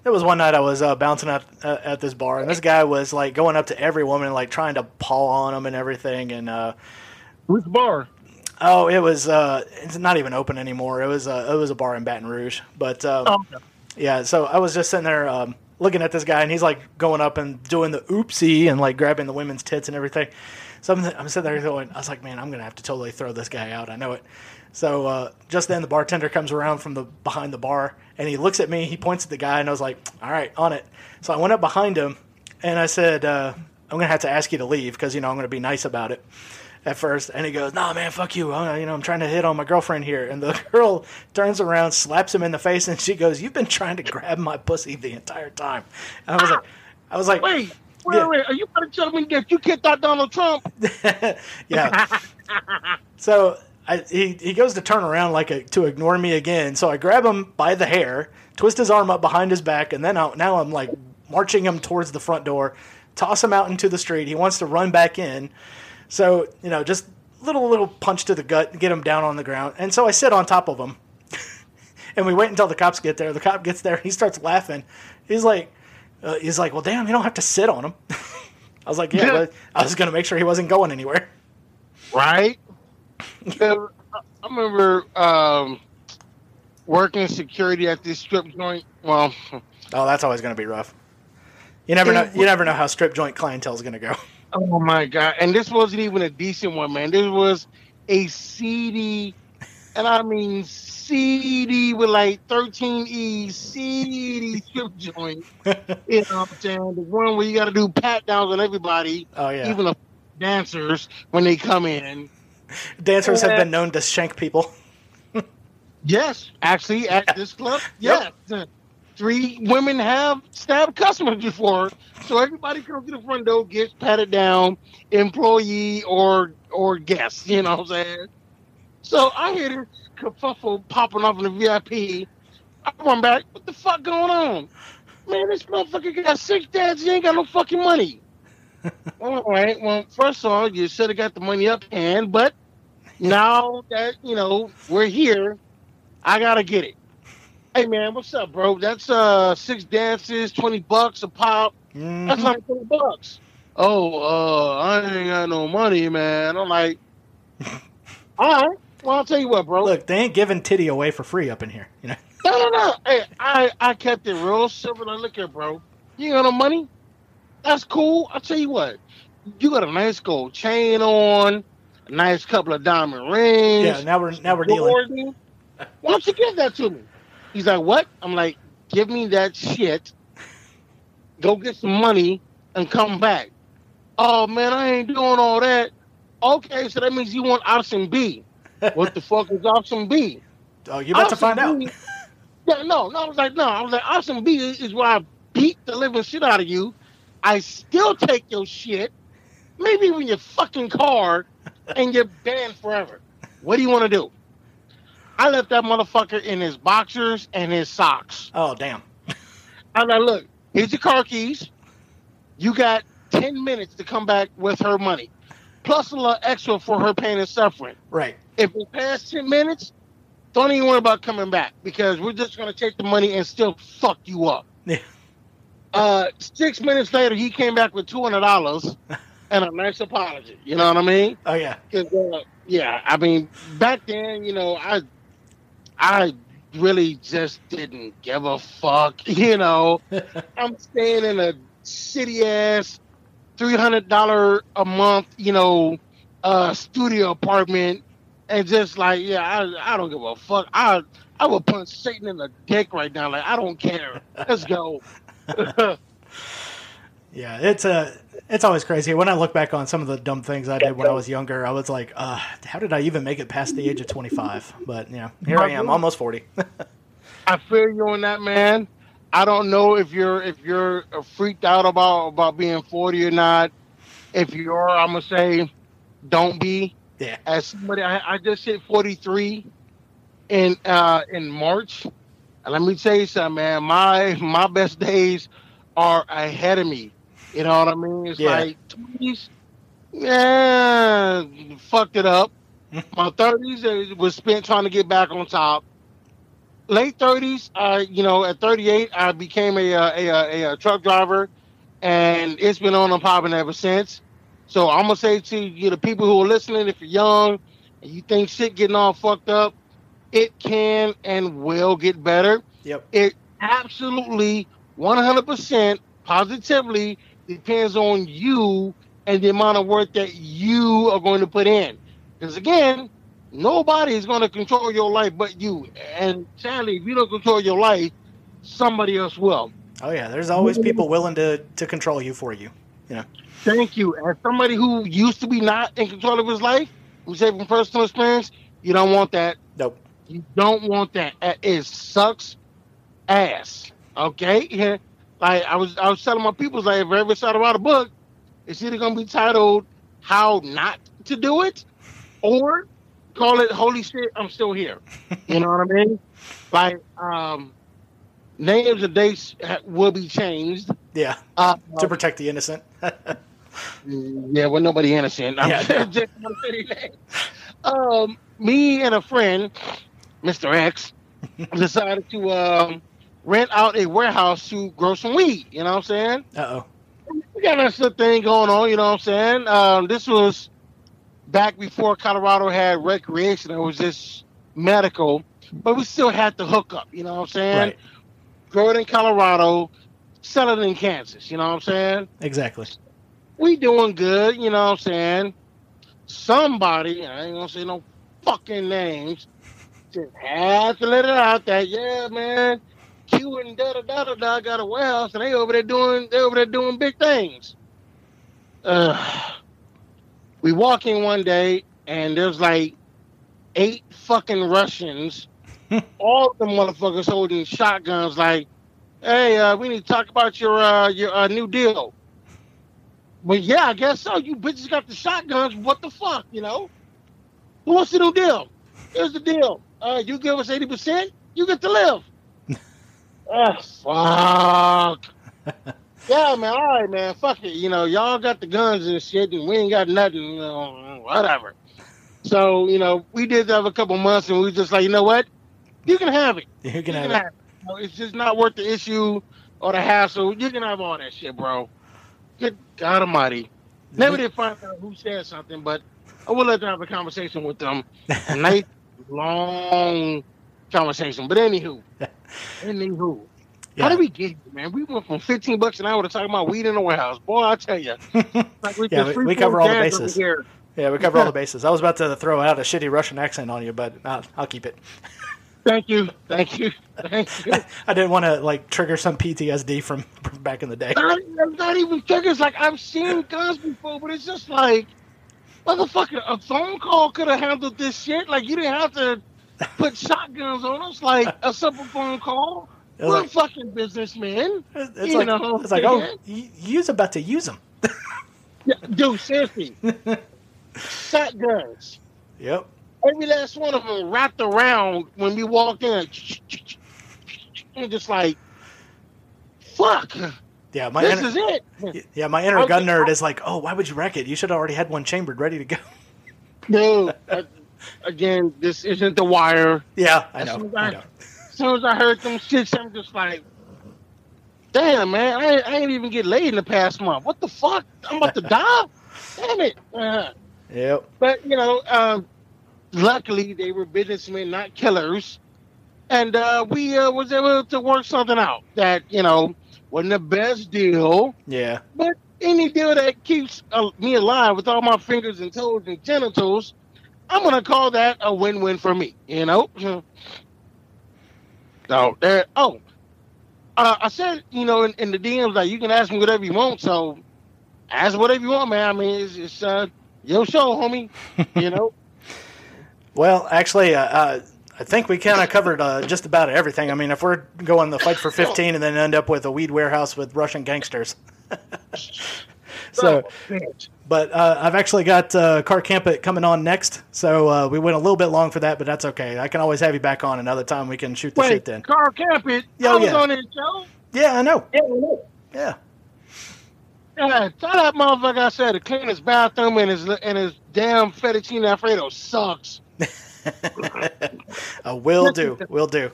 B: there was one night I was uh, bouncing at uh, at this bar, and this guy was like going up to every woman, like trying to paw on them and everything, and. uh
A: Which bar?
B: Oh, it was. Uh, it's not even open anymore. It was. Uh, it was a bar in Baton Rouge. But um,
A: Oh, okay.
B: yeah, so I was just sitting there um, looking at this guy, and he's like going up and doing the oopsie and like grabbing the women's tits and everything. So I'm, I'm sitting there going, I was like, man, I'm gonna have to totally throw this guy out. I know it. So uh, just then, the bartender comes around from the behind the bar, and he looks at me. He points at the guy, and I was like, all right, on it. So I went up behind him, and I said, uh, I'm gonna have to ask you to leave because you know I'm gonna be nice about it at first, and he goes, "Nah, man, fuck you. I'm, you know, I'm trying to hit on my girlfriend here." And the girl turns around, slaps him in the face, and she goes, "You've been trying to grab my pussy the entire time." And I was like, "I was like,
A: Wait, wait,
B: Yeah.
A: wait. Are you trying to tell me that you kicked out Donald Trump?
B: yeah." so I, he he goes to turn around like a, to ignore me again. So I grab him by the hair, twist his arm up behind his back, and then I, now I'm like marching him towards the front door, toss him out into the street. He wants to run back in. So, you know, just little little punch to the gut, get him down on the ground. And so I sit on top of him. and we wait until the cops get there. The cop gets there, he starts laughing. He's like uh, he's like, "Well, damn, you don't have to sit on him." I was like, "Yeah,
A: Yeah.
B: but I was going to make sure he wasn't going anywhere."
A: right? I remember um, working security at this strip joint. Well,
B: Oh, that's always going to be rough. You never know. You never know how strip joint clientele is going to go.
A: oh my god! And this wasn't even a decent one, man. This was a CD, and I mean CD with like thirteen E CD strip joint. You know what I'm saying? The one where you got to do pat downs on everybody,
B: Oh yeah.
A: even the dancers when they come in.
B: Dancers have been known to shank people.
A: Yes, actually, at this club, yes. The Three women have stabbed customers before, so everybody comes to the front door, gets patted down, employee or or guest. You know what I'm saying? So I hear this kerfuffle popping off in the VIP. I run back. What the fuck going on? Man, this motherfucker got six dads. He ain't got no fucking money. All right. Well, first of all, you should have got the money up hand, but now that you know we're here, I gotta get it. Hey man, what's up, bro? That's uh six dances, twenty bucks a pop.
B: Mhm.
A: That's like twenty bucks. Oh, uh, I ain't got no money, man. I'm like, all right. Well, I'll tell you what, bro.
B: Look, they ain't giving titty away for free up in here. You know.
A: No, no, no. Hey, I, I kept it real simple. Now, look here, bro. You ain't got no money? That's cool. I'll tell you what. You got a nice gold chain on, a nice couple of diamond rings.
B: Yeah. Now we're now we're dealing.
A: Why don't you give that to me? He's like, what? I'm like, give me that shit. Go get some money and come back. Oh man, I ain't doing all that. Okay, so that means you want option B. What the fuck is option B?
B: Oh, you about to find out.
A: Yeah, no, no. I was like, no. I was like, option B is, is where I beat the living shit out of you. I still take your shit, maybe even your fucking car, and you're banned forever. What do you want to do? I left that motherfucker in his boxers and his socks.
B: Oh, damn.
A: I'm like, look, here's your car keys. You got 10 minutes to come back with her money, plus a little extra for her pain and suffering.
B: Right.
A: If we pass 10 minutes, don't even worry about coming back because we're just going to take the money and still fuck you up.
B: Yeah.
A: Uh, six minutes later, he came back with $200 and a nice apology. You know what I mean?
B: Oh yeah.
A: 'Cause, uh, yeah, I mean, back then, you know, I, I really just didn't give a fuck. You know, I'm staying in a shitty ass, three hundred dollar a month, you know, uh, studio apartment, and just like, yeah, I, I don't give a fuck. I, I would punch Satan in the dick right now. Like, I don't care. Let's go.
B: Yeah, it's a it's always crazy. When I look back on some of the dumb things I did when I was younger, I was like, uh, how did I even make it past the age of 25? But, you know, here I am, almost 40.
A: I feel you on that, man. I don't know if you're if you're freaked out about about being 40 or not. If you are, I'm gonna say, don't be.
B: Yeah.
A: As somebody, I, I just hit 43 in uh in March, and let me tell you something, man. My my best days are ahead of me. You know what I mean? It's
B: Yeah.
A: like 20s, yeah, fucked it up. My 30s uh, was spent trying to get back on top. Late 30s, I, you know, at 38, I became a, uh, a, a, a, truck driver, and it's been on and popping ever since. So I'm gonna say to you, the people who are listening, if you're young and you think shit getting all fucked up, it can and will get better
B: Yep.
A: it absolutely 100% positively depends on you and the amount of work that you are going to put in because again nobody is going to control your life but you and sadly if you don't control your life somebody else will
B: Oh, yeah, there's always people willing to, to control you for you. You know?
A: thank you as somebody who used to be not in control of his life we say from personal experience you don't want that
B: Nope.
A: You don't want that. It sucks ass. Okay? Yeah. Like I was I was telling my people like if I ever start to write a book, it's either gonna be titled How Not to Do It or call it Holy Shit, I'm still here. You know what I mean? Like um names and dates will be changed.
B: Yeah.
A: Uh,
B: To protect the innocent.
A: yeah, well, nobody innocent. I'm
B: Yeah.
A: just gonna say that. Um, me and a friend, Mr. X, decided to um, rent out a warehouse to grow some weed. You know what I'm saying?
B: Uh oh.
A: We got little thing going on. You know what I'm saying? Um, this was back before Colorado had recreation. It was just medical, but we still had to hook up. You know what I'm saying?
B: Right.
A: Grow it in Colorado, sell it in Kansas. You know what I'm saying?
B: Exactly.
A: we doing good, you know what I'm saying? Somebody, I ain't gonna say no fucking names, just had to let it out that yeah, man, Q and da da da da da got a warehouse and they over there doing they over there doing big things. Uh, we walk in one day and there's like eight fucking Russians, all the motherfuckers holding shotguns like, hey, uh, we need to talk about your uh, your uh, new deal. Well, yeah, I guess so. You bitches got the shotguns. What the fuck, you know? Who wants the new deal? Here's the deal. Uh, you give us 80%, you get to live. Ah, fuck. yeah, man. All right, man. Fuck it. You know, y'all got the guns and shit, and we ain't got nothing. You know, whatever. So, you know, we did that for a couple months, and we was just like, you know what? You can have it.
B: You
A: You
B: can have
A: can
B: it.
A: it. You know, it's just not worth the issue or the hassle. You can have all that shit, bro. Good God Almighty. Never did find out who said something, but I will let them have a conversation with them. Nice, long conversation. But anywho, anywho, how
B: Yeah.
A: did we get here, man? We went from 15 bucks an hour to talking about weed in the warehouse. Boy, I tell you. Like we,
B: Yeah, we- we cover all the bases.
A: here.
B: Yeah, we cover all the bases. I was about to throw out a shitty Russian accent on you, but I'll, I'll keep it.
A: Thank you. Thank you. Thank you.
B: I didn't want to like trigger some PTSD from, from back in the day.
A: not, not even triggers. Like I've seen guns before, but it's just like, motherfucker, a phone call could have handled this shit. Like you didn't have to put shotguns on us. Like a simple phone call. We're
B: like-
A: fucking businessmen.
B: It's, like
A: know,
B: it's like oh, you's about to use them.
A: Yeah, dude, seriously, shotguns.
B: Yep.
A: Every last one of them wrapped around when we walked in. And just like, fuck,
B: Yeah, my
A: this
B: inner,
A: is it.
B: yeah my inner gun nerd is like, oh, why would you wreck it? You should have already had one chambered, ready to go.
A: Dude, again, this isn't the wire.
B: Yeah, I
A: As
B: know.
A: soon as
B: I
A: I-
B: know.
A: As soon as I heard them shits, I'm just like, damn, man, I, I ain't even get laid in the past month. What the fuck? I'm about to die? Damn it. Uh,
B: Yep.
A: but, you know, um, luckily they were businessmen, not killers. And uh, we uh, was able to work something out that, you know, wasn't the best deal,
B: Yeah.
A: but any deal that keeps uh, me alive with all my fingers and toes and genitals, I'm to call that a win-win for me, you know? So there, oh, uh, I said, you know, in, in, the DMs, like you can ask me whatever you want. So ask whatever you want, man. I mean, it's, it's uh, your show, homie. You know.
B: well, actually, uh, uh, I think we kind of covered uh, just about everything. I mean, if we're going the fight for 15 and then end up with a weed warehouse with Russian gangsters. so, but uh, I've actually got uh, Car Campit coming on next, so uh, we went a little bit long for that, but that's okay. I can always have you back on another time. We can shoot the
A: Wait,
B: shit then.
A: Car Campit,
B: Oh, yeah.
A: on his show.
B: Yeah, I know.
A: Yeah, I know.
B: Yeah.
A: Yeah, tell that motherfucker I said to clean his bathroom and his and his damn fettuccine alfredo sucks.
B: uh, will do. Will do.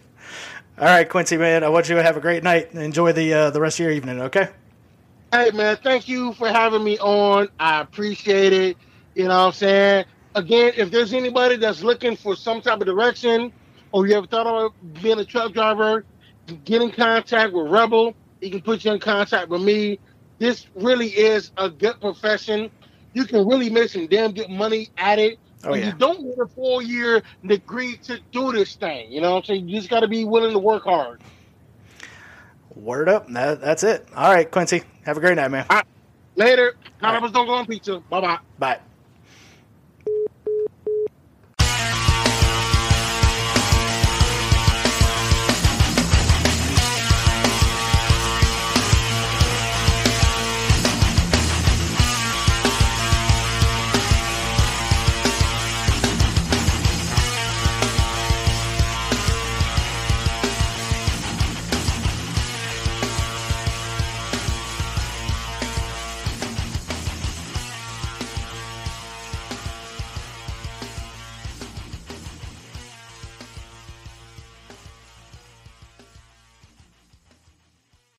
B: All right, Quincy, man. I want you to have a great night. Enjoy the uh, the rest of your evening. Okay.
A: Hey man, thank you for having me on. I appreciate it. You know what I'm saying? Again, if there's anybody that's looking for some type of direction or you ever thought about being a truck driver, get in contact with Rebel. He can put you in contact with me. This really is a good profession. You can really make some damn good money at it.
B: Oh, yeah.
A: you don't need a four year degree to do this thing. You know what I'm saying? You just got to be willing to work hard.
B: Word up. That, that's it. All right, Quincy. Have a great night, man.
A: Later.
B: All right.
A: Cannabis don't go on pizza. Bye bye.
B: Bye.